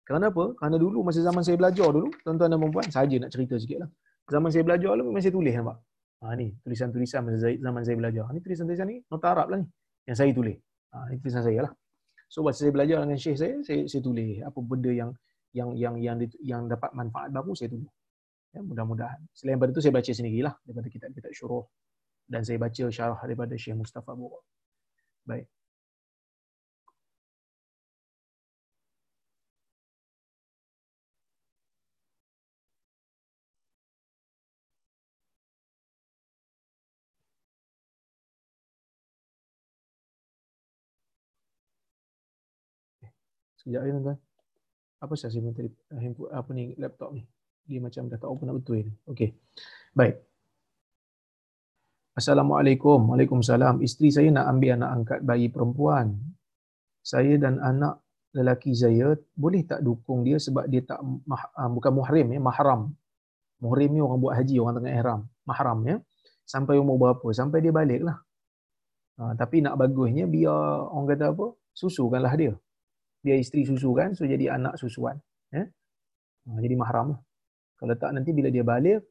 Kerana apa? Kerana dulu masa zaman saya belajar dulu, tuan-tuan dan puan saja nak cerita sikit lah. Zaman saya belajar dulu memang saya tulis nampak. Ha, ni tulisan-tulisan masa zaman saya belajar. Ni tulisan-tulisan ni nota Arab lah ni yang saya tulis. Ha, ni tulisan saya lah. So masa saya belajar dengan syekh saya, saya, saya tulis apa benda yang yang yang yang yang dapat manfaat baru saya tulis. Ya, mudah-mudahan. Selain daripada itu saya baca sendirilah daripada kitab-kitab syuruh dan saya baca syarah daripada Syekh Mustafa Bura. Baik. Sekejap ya tuan. Apa saya simpan tadi handphone apa ni laptop ni? Dia macam dah tak open nak betul ni. Okey. Baik. Assalamualaikum. Waalaikumsalam. Isteri saya nak ambil anak angkat bayi perempuan. Saya dan anak lelaki saya boleh tak dukung dia sebab dia tak mah, uh, bukan muhrim ya, mahram. Muhrim ni orang buat haji, orang tengah ihram. Mahram ya. Sampai umur berapa? Sampai dia balik lah. Ha, tapi nak bagusnya biar orang kata apa? Susukanlah dia. Biar isteri susukan, so jadi anak susuan. Eh? Jadi mahram lah. Kalau tak nanti bila dia balik,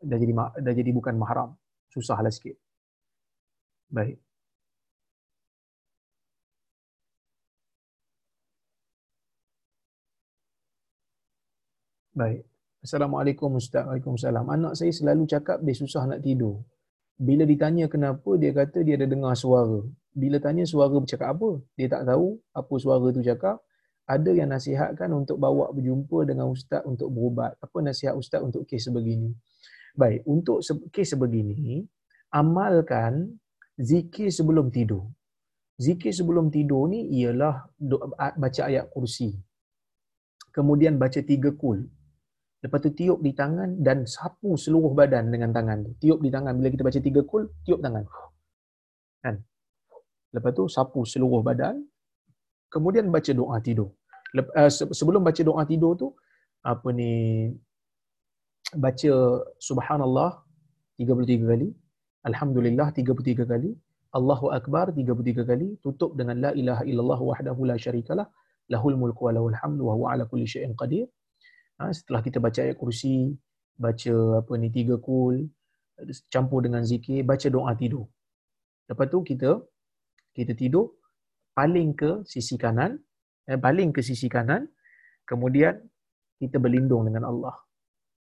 dah jadi dah jadi bukan mahram. Susahlah sikit. Baik. Baik. Assalamualaikum Ustaz. Waalaikumsalam. Anak saya selalu cakap dia susah nak tidur. Bila ditanya kenapa, dia kata dia ada dengar suara. Bila tanya suara bercakap apa, dia tak tahu apa suara tu cakap. Ada yang nasihatkan untuk bawa berjumpa dengan Ustaz untuk berubat. Apa nasihat Ustaz untuk kes sebegini? Baik, untuk kes sebegini, amalkan zikir sebelum tidur. Zikir sebelum tidur ni ialah baca ayat kursi. Kemudian baca tiga kul. Lepas tu tiup di tangan dan sapu seluruh badan dengan tangan tu. Tiup di tangan. Bila kita baca tiga kul, tiup tangan. Kan? Lepas tu sapu seluruh badan. Kemudian baca doa tidur. Eh, sebelum baca doa tidur tu, apa ni, baca subhanallah 33 kali. Alhamdulillah 33 kali. Allahu Akbar 33 kali. Tutup dengan la ilaha illallah wahdahu la syarikalah. Lahul mulku wa lahul hamdu wa huwa ala kulli syai'in qadir. Ha, setelah kita baca ayat kursi, baca apa ni tiga kul, campur dengan zikir, baca doa tidur. Lepas tu kita kita tidur paling ke sisi kanan, eh, paling ke sisi kanan, kemudian kita berlindung dengan Allah.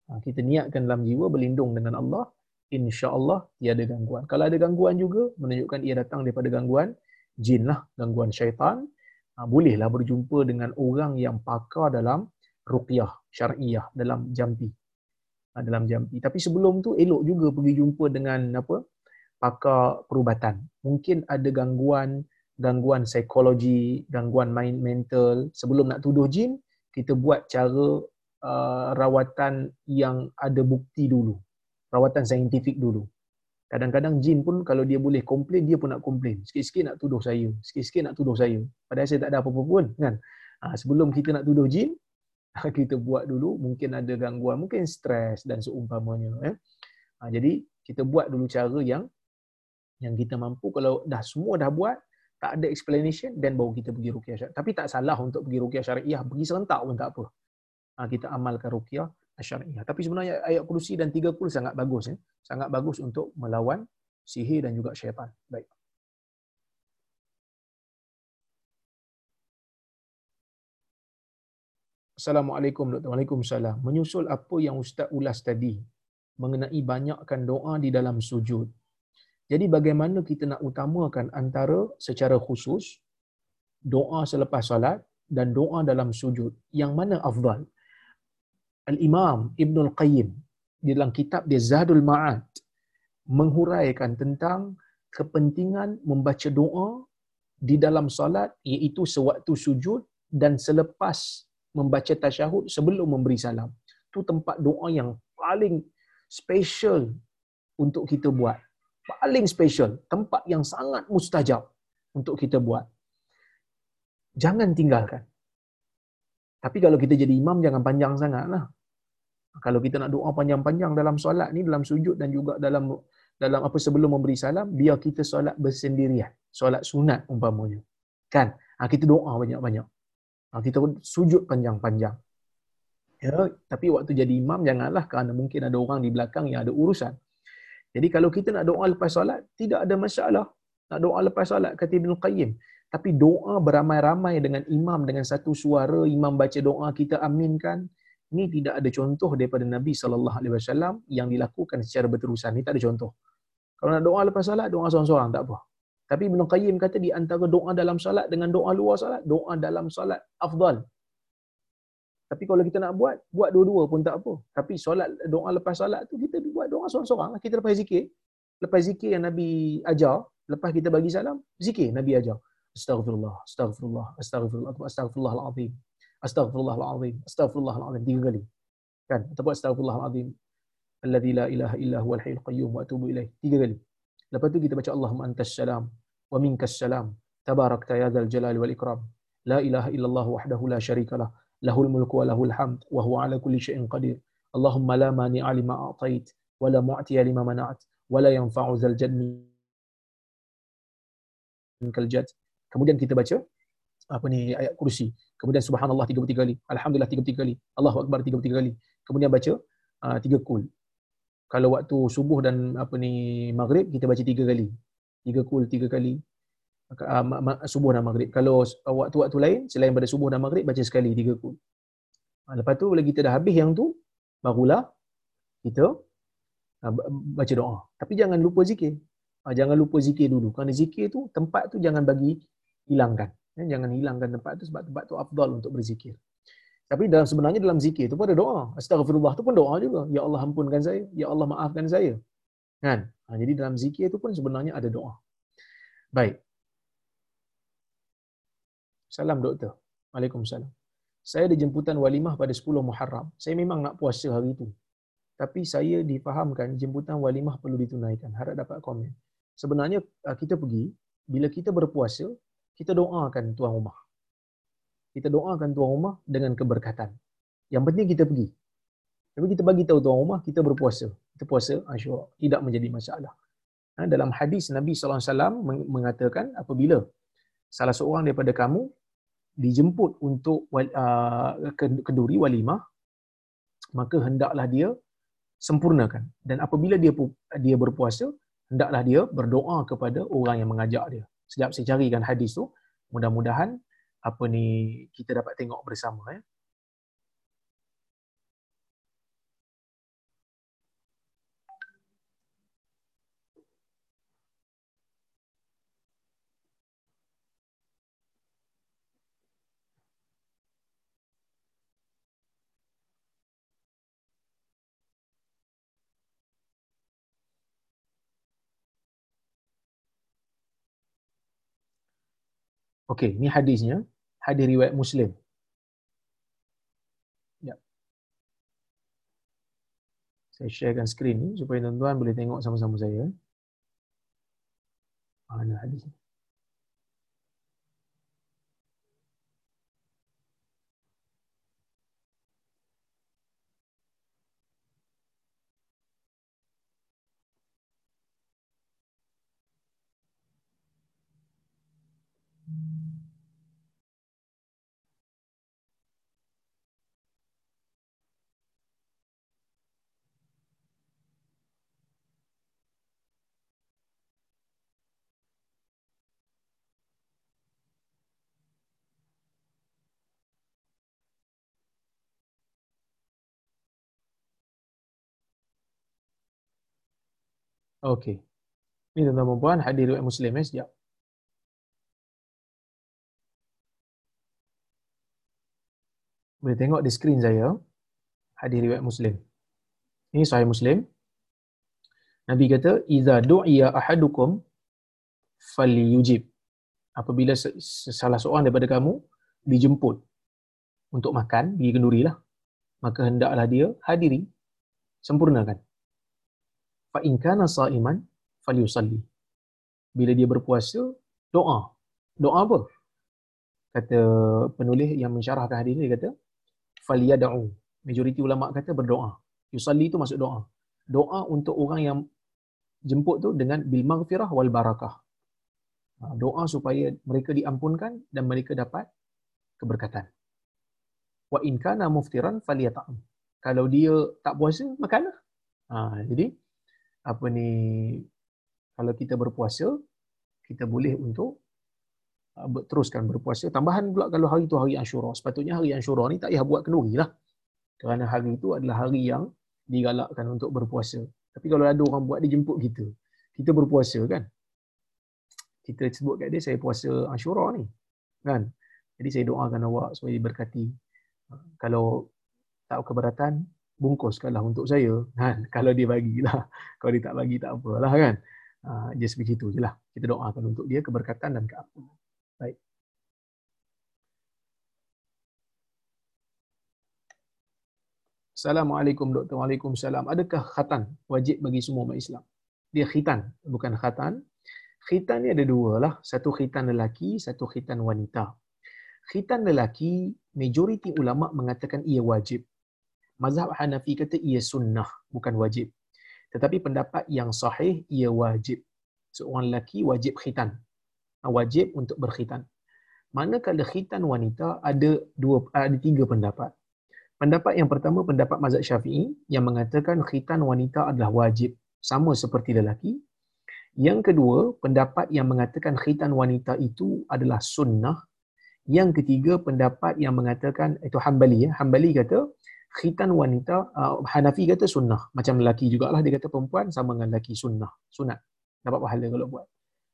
Ha, kita niatkan dalam jiwa berlindung dengan Allah, insya-Allah tiada gangguan. Kalau ada gangguan juga menunjukkan ia datang daripada gangguan jin lah, gangguan syaitan. Ha, bolehlah berjumpa dengan orang yang pakar dalam ruqyah syariah dalam jampi ha, dalam jampi tapi sebelum tu elok juga pergi jumpa dengan apa pakar perubatan. Mungkin ada gangguan gangguan psikologi gangguan mind mental. Sebelum nak tuduh jin kita buat cara uh, rawatan yang ada bukti dulu. Rawatan saintifik dulu. Kadang-kadang jin pun kalau dia boleh komplain dia pun nak komplain. Sikit-sikit nak tuduh saya. Sikit-sikit nak tuduh saya. Padahal saya tak ada apa-apa pun kan? Ha, sebelum kita nak tuduh jin kita buat dulu. Mungkin ada gangguan mungkin stres dan seumpamanya eh. ha, jadi kita buat dulu cara yang yang kita mampu kalau dah semua dah buat tak ada explanation dan baru kita pergi ruqyah syariah tapi tak salah untuk pergi ruqyah syariah pergi serentak pun tak apa ha, kita amalkan ruqyah syariah tapi sebenarnya ayat kursi dan tiga kul sangat bagus eh. sangat bagus untuk melawan sihir dan juga syaitan baik Assalamualaikum Dr. Waalaikumsalam. Menyusul apa yang Ustaz ulas tadi mengenai banyakkan doa di dalam sujud. Jadi bagaimana kita nak utamakan antara secara khusus doa selepas salat dan doa dalam sujud. Yang mana afdal? Al-Imam Ibn Al-Qayyim di dalam kitab dia Zadul Ma'ad menghuraikan tentang kepentingan membaca doa di dalam salat iaitu sewaktu sujud dan selepas membaca tasyahud sebelum memberi salam. Itu tempat doa yang paling special untuk kita buat. Paling special. Tempat yang sangat mustajab untuk kita buat. Jangan tinggalkan. Tapi kalau kita jadi imam, jangan panjang sangat lah. Kalau kita nak doa panjang-panjang dalam solat ni, dalam sujud dan juga dalam dalam apa sebelum memberi salam, biar kita solat bersendirian. Solat sunat umpamanya. Kan? Ha, kita doa banyak-banyak. Ha, kita sujud panjang-panjang. Ya, tapi waktu jadi imam janganlah kerana mungkin ada orang di belakang yang ada urusan. Jadi kalau kita nak doa lepas solat, tidak ada masalah. Nak doa lepas solat kata Ibn Qayyim. Tapi doa beramai-ramai dengan imam dengan satu suara, imam baca doa kita aminkan, ini tidak ada contoh daripada Nabi wasallam yang dilakukan secara berterusan. Ini tak ada contoh. Kalau nak doa lepas solat, doa seorang-seorang tak apa. Tapi Ibn Qayyim kata di antara doa dalam salat dengan doa luar salat, doa dalam salat afdal. Tapi kalau kita nak buat, buat dua-dua pun tak apa. Tapi solat doa lepas solat tu kita buat doa seorang-seorang. Lah. Kita lepas zikir. Lepas zikir yang Nabi ajar, lepas kita bagi salam, zikir Nabi ajar. Astaghfirullah, astaghfirullah, astaghfirullah, astaghfirullah al-azim. Astaghfirullah al-azim, astaghfirullah al-azim. Tiga kali. Kan? Ataupun astaghfirullah al-azim. Alladhi la ilaha illa huwal hayyul qayyum wa atubu ilaih. Tiga kali. Lepas tu kita baca Allahumma antas salam wa minkas salam. Tabarakta ya dzal jalali wal ikram. La ilaha illallah wahdahu la syarikalah. Lahul mulku wa lahul hamd wa huwa ala kulli syai'in qadir. Allahumma la mani'a lima a'tait wa la mu'tiya lima mana'at wa la yanfa'u dzal jadni kal jad. Kemudian kita baca apa ni ayat kursi. Kemudian subhanallah 33 kali, alhamdulillah 33 kali, Allahu akbar 33 kali. Kemudian baca uh, tiga kul. Kalau waktu subuh dan apa ni maghrib kita baca tiga kali. Tiga kul tiga kali. Ma- subuh dan maghrib. Kalau waktu-waktu lain selain pada subuh dan maghrib baca sekali tiga kul. Uh, lepas tu bila kita dah habis yang tu barulah kita uh, baca doa. Tapi jangan lupa zikir. Jangan lupa zikir dulu. Kerana zikir tu tempat tu jangan bagi hilangkan. Ya, jangan hilangkan tempat tu sebab tempat tu afdal untuk berzikir. Tapi dalam sebenarnya dalam zikir tu pun ada doa. Astagfirullah tu pun doa juga. Ya Allah ampunkan saya. Ya Allah maafkan saya. Kan? Ha, jadi dalam zikir tu pun sebenarnya ada doa. Baik. Salam doktor. Waalaikumsalam. Saya ada jemputan walimah pada 10 Muharram. Saya memang nak puasa hari itu. Tapi saya difahamkan jemputan walimah perlu ditunaikan. Harap dapat komen. Sebenarnya ah, kita pergi, bila kita berpuasa, kita doakan tuan rumah. Kita doakan tuan rumah dengan keberkatan. Yang penting kita pergi. Tapi kita bagi tahu tuan rumah, kita berpuasa. Kita puasa Asyura. Tidak menjadi masalah. Ha, dalam hadis Nabi SAW mengatakan apabila salah seorang daripada kamu dijemput untuk uh, kenduri walimah, maka hendaklah dia sempurnakan. Dan apabila dia dia berpuasa, hendaklah dia berdoa kepada orang yang mengajak dia. Sejak saya carikan hadis tu, mudah-mudahan apa ni kita dapat tengok bersama ya. Okey, ni hadisnya. Hadis riwayat Muslim. Ya. Saya sharekan skrin ni supaya tuan-tuan boleh tengok sama-sama saya. Mana hadisnya? Okey. Ini tuan-tuan dan puan hadis riwayat Muslim eh sekejap. Boleh tengok di skrin saya hadis riwayat Muslim. Ini sahih Muslim. Nabi kata, "Idza du'iya ahadukum falyujib." Apabila salah seorang daripada kamu dijemput untuk makan, pergi kenduri lah, maka hendaklah dia hadiri, sempurnakan fa in kana sa'iman falyusalli. Bila dia berpuasa doa. Doa apa? Kata penulis yang mensyarahkan hadis ni dia kata falyad'u. Majoriti ulama kata berdoa. Yusalli itu maksud doa. Doa untuk orang yang jemput tu dengan bil maghfirah wal barakah. Ha, doa supaya mereka diampunkan dan mereka dapat keberkatan. Wa in kana muftiran falyata'am kalau dia tak puasa makanlah. Ha, jadi apa ni kalau kita berpuasa kita boleh untuk uh, teruskan berpuasa. Tambahan pula kalau hari itu hari Ashura. Sepatutnya hari Ashura ni tak payah buat kenduri lah. Kerana hari itu adalah hari yang digalakkan untuk berpuasa. Tapi kalau ada orang buat dia jemput kita. Kita berpuasa kan? Kita sebut kat dia saya puasa Ashura ni kan? Jadi saya doakan awak supaya diberkati uh, kalau tak keberatan bungkuskanlah untuk saya kan kalau dia bagilah kalau dia tak bagi tak apalah kan uh, just begitu je lah kita doakan untuk dia keberkatan dan keampunan baik Assalamualaikum Dr. Waalaikumsalam. Adakah khatan wajib bagi semua umat Islam? Dia khitan, bukan khatan. Khitan ni ada dua lah. Satu khitan lelaki, satu khitan wanita. Khitan lelaki, majoriti ulama mengatakan ia wajib mazhab Hanafi kata ia sunnah bukan wajib tetapi pendapat yang sahih ia wajib seorang lelaki wajib khitan wajib untuk berkhitan. Manakala khitan wanita ada dua ada tiga pendapat. Pendapat yang pertama pendapat mazhab Syafi'i yang mengatakan khitan wanita adalah wajib sama seperti lelaki. Yang kedua, pendapat yang mengatakan khitan wanita itu adalah sunnah. Yang ketiga, pendapat yang mengatakan itu Hambali ya. Hambali kata khitan wanita uh, Hanafi kata sunnah. Macam lelaki jugalah dia kata perempuan sama dengan lelaki sunnah. Sunat. Dapat pahala kalau buat.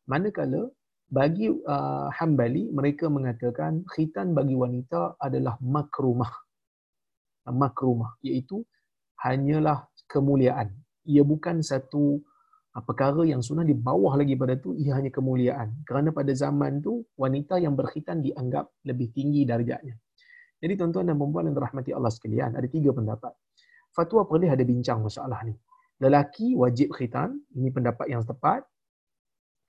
Manakala bagi uh, Hambali mereka mengatakan khitan bagi wanita adalah makrumah makrumah iaitu hanyalah kemuliaan ia bukan satu uh, perkara yang sunnah di bawah lagi pada tu ia hanya kemuliaan kerana pada zaman tu wanita yang berkhitan dianggap lebih tinggi darjatnya jadi tuan-tuan dan puan yang dirahmati Allah sekalian ada tiga pendapat fatwa pernah ada bincang masalah ni lelaki wajib khitan ini pendapat yang tepat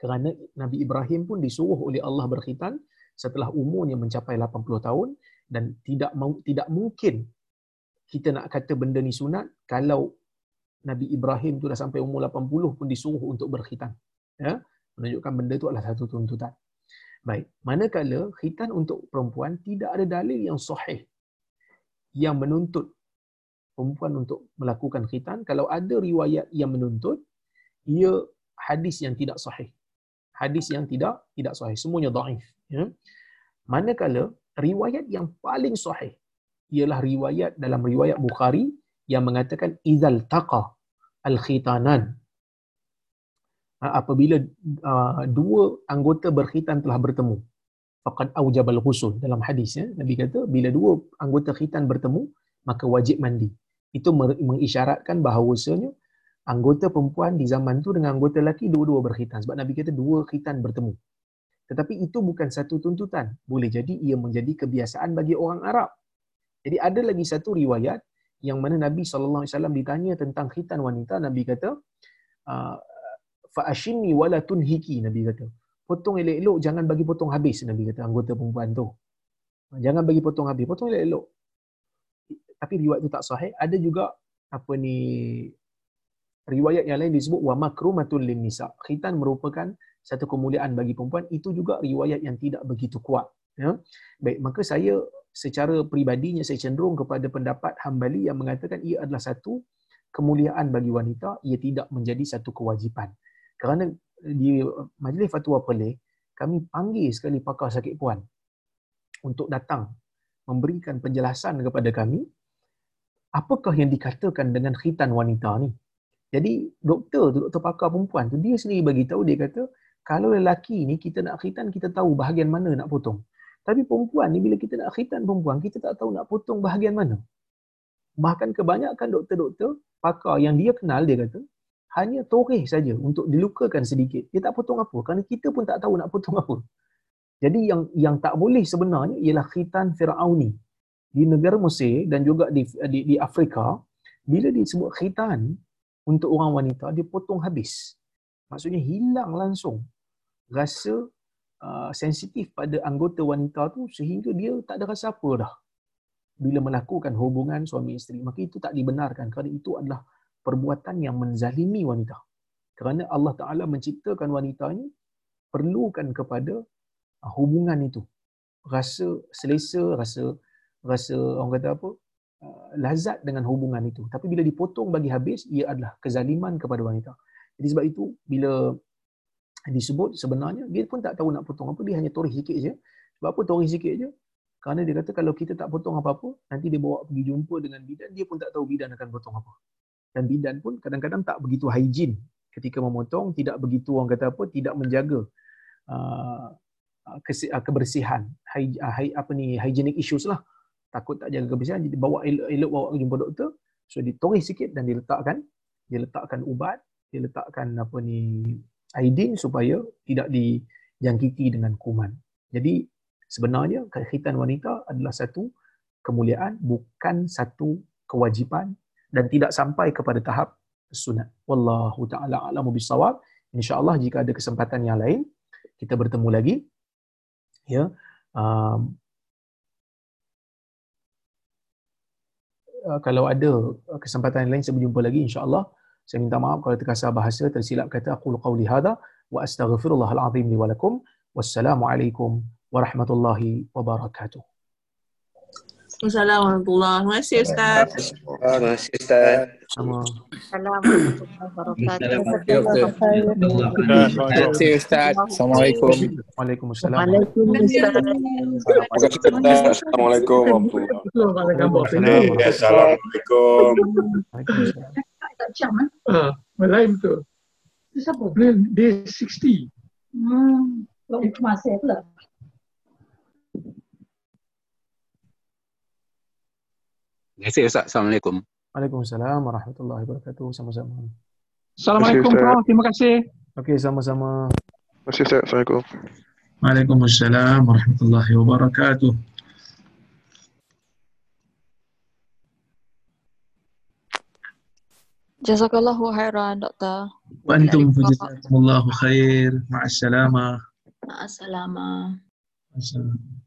kerana Nabi Ibrahim pun disuruh oleh Allah berkhitan setelah umurnya mencapai 80 tahun dan tidak tidak mungkin kita nak kata benda ni sunat kalau Nabi Ibrahim tu dah sampai umur 80 pun disuruh untuk berkhitan. Ya, menunjukkan benda tu adalah satu tuntutan. Baik, manakala khitan untuk perempuan tidak ada dalil yang sahih yang menuntut perempuan untuk melakukan khitan, kalau ada riwayat yang menuntut, ia hadis yang tidak sahih. Hadis yang tidak tidak sahih, semuanya dhaif, ya. Manakala riwayat yang paling sahih ialah riwayat dalam riwayat Bukhari yang mengatakan izal taqa al khitanan apabila dua anggota berkhitan telah bertemu. Faqad aujabal ghusl. Dalam hadis ya nabi kata bila dua anggota khitan bertemu maka wajib mandi. Itu mengisyaratkan bahawasanya anggota perempuan di zaman tu dengan anggota lelaki dua-dua berkhitan. Sebab nabi kata dua khitan bertemu. Tetapi itu bukan satu tuntutan. Boleh jadi ia menjadi kebiasaan bagi orang Arab. Jadi ada lagi satu riwayat yang mana Nabi wasallam ditanya tentang khitan wanita, Nabi kata ah, fa ashimi wala tunhiki Nabi kata. Potong elok-elok jangan bagi potong habis Nabi kata anggota perempuan tu. Jangan bagi potong habis, potong elok-elok. Tapi riwayat itu tak sahih. Ada juga apa ni riwayat yang lain disebut wa makrumatul lin nisa. Khitan merupakan satu kemuliaan bagi perempuan. Itu juga riwayat yang tidak begitu kuat. Ya. Baik, maka saya secara peribadinya saya cenderung kepada pendapat Hambali yang mengatakan ia adalah satu kemuliaan bagi wanita, ia tidak menjadi satu kewajipan. Kerana di majlis fatwa Perlis, kami panggil sekali pakar sakit puan untuk datang memberikan penjelasan kepada kami apakah yang dikatakan dengan khitan wanita ni. Jadi doktor tu, doktor pakar perempuan tu, dia sendiri bagi tahu dia kata kalau lelaki ni kita nak khitan, kita tahu bahagian mana nak potong. Tapi perempuan ni bila kita nak khitan perempuan, kita tak tahu nak potong bahagian mana. Bahkan kebanyakan doktor-doktor pakar yang dia kenal dia kata, hanya toreh saja untuk dilukakan sedikit. Dia tak potong apa kerana kita pun tak tahu nak potong apa. Jadi yang yang tak boleh sebenarnya ialah khitan Firauni. Di negara Mesir dan juga di di, di Afrika, bila disebut khitan untuk orang wanita, dia potong habis. Maksudnya hilang langsung rasa uh, sensitif pada anggota wanita tu sehingga dia tak ada rasa apa dah bila melakukan hubungan suami isteri maka itu tak dibenarkan kerana itu adalah perbuatan yang menzalimi wanita. Kerana Allah Taala menciptakan wanita ini perlukan kepada uh, hubungan itu. Rasa selesa rasa rasa orang kata apa uh, lazat dengan hubungan itu. Tapi bila dipotong bagi habis ia adalah kezaliman kepada wanita. Jadi sebab itu bila disebut sebenarnya dia pun tak tahu nak potong apa dia hanya torih sikit je. Sebab apa torih sikit je? Kerana dia kata kalau kita tak potong apa-apa nanti dia bawa pergi jumpa dengan bidan dia pun tak tahu bidan akan potong apa dan bidan pun kadang-kadang tak begitu hygiene ketika memotong tidak begitu orang kata apa tidak menjaga uh, uh kebersihan uh, apa ni hygienic issues lah. Takut tak jaga kebersihan jadi bawa elok bawa jumpa doktor so ditorih sikit dan diletakkan. Dia letakkan ubat dia letakkan apa ni aidin supaya tidak dijangkiti dengan kuman. Jadi sebenarnya khitan wanita adalah satu kemuliaan bukan satu kewajipan dan tidak sampai kepada tahap sunat. Wallahu taala alamu bisawab. Insya-Allah jika ada kesempatan yang lain kita bertemu lagi. Ya. Um, uh, kalau ada kesempatan yang lain saya berjumpa lagi insya-Allah. Saya minta maaf kalau terkasar bahasa tersilap kata aku qauli hadza wa astaghfirullahal azim li wa lakum Wassalamualaikum warahmatullahi wabarakatuh. Assalamualaikum warahmatullahi wabarakatuh. Terima kasih Ustaz. Terima kasih Ustaz. Sama. Terima kasih Ustaz. Assalamualaikum. Waalaikumsalam. Terima Ustaz. Assalamualaikum warahmatullahi Assalamualaikum. Waalaikumsalam. Ah, Malay betul. Siapa? Dia, dia 60. Hmm, itu masih pula. Terima kasih Ustaz. Assalamualaikum. Waalaikumsalam warahmatullahi wabarakatuh. Sama-sama. Assalamualaikum. Prof. Terima kasih. Okey, sama-sama. Terima kasih Ustaz. Assalamualaikum. Waalaikumsalam warahmatullahi wabarakatuh. Jazakallahu khairan, Doktor. Wa antum fajazakumullahu khair. Ma'assalamah. Ma'assalamah. Ma'assalamah.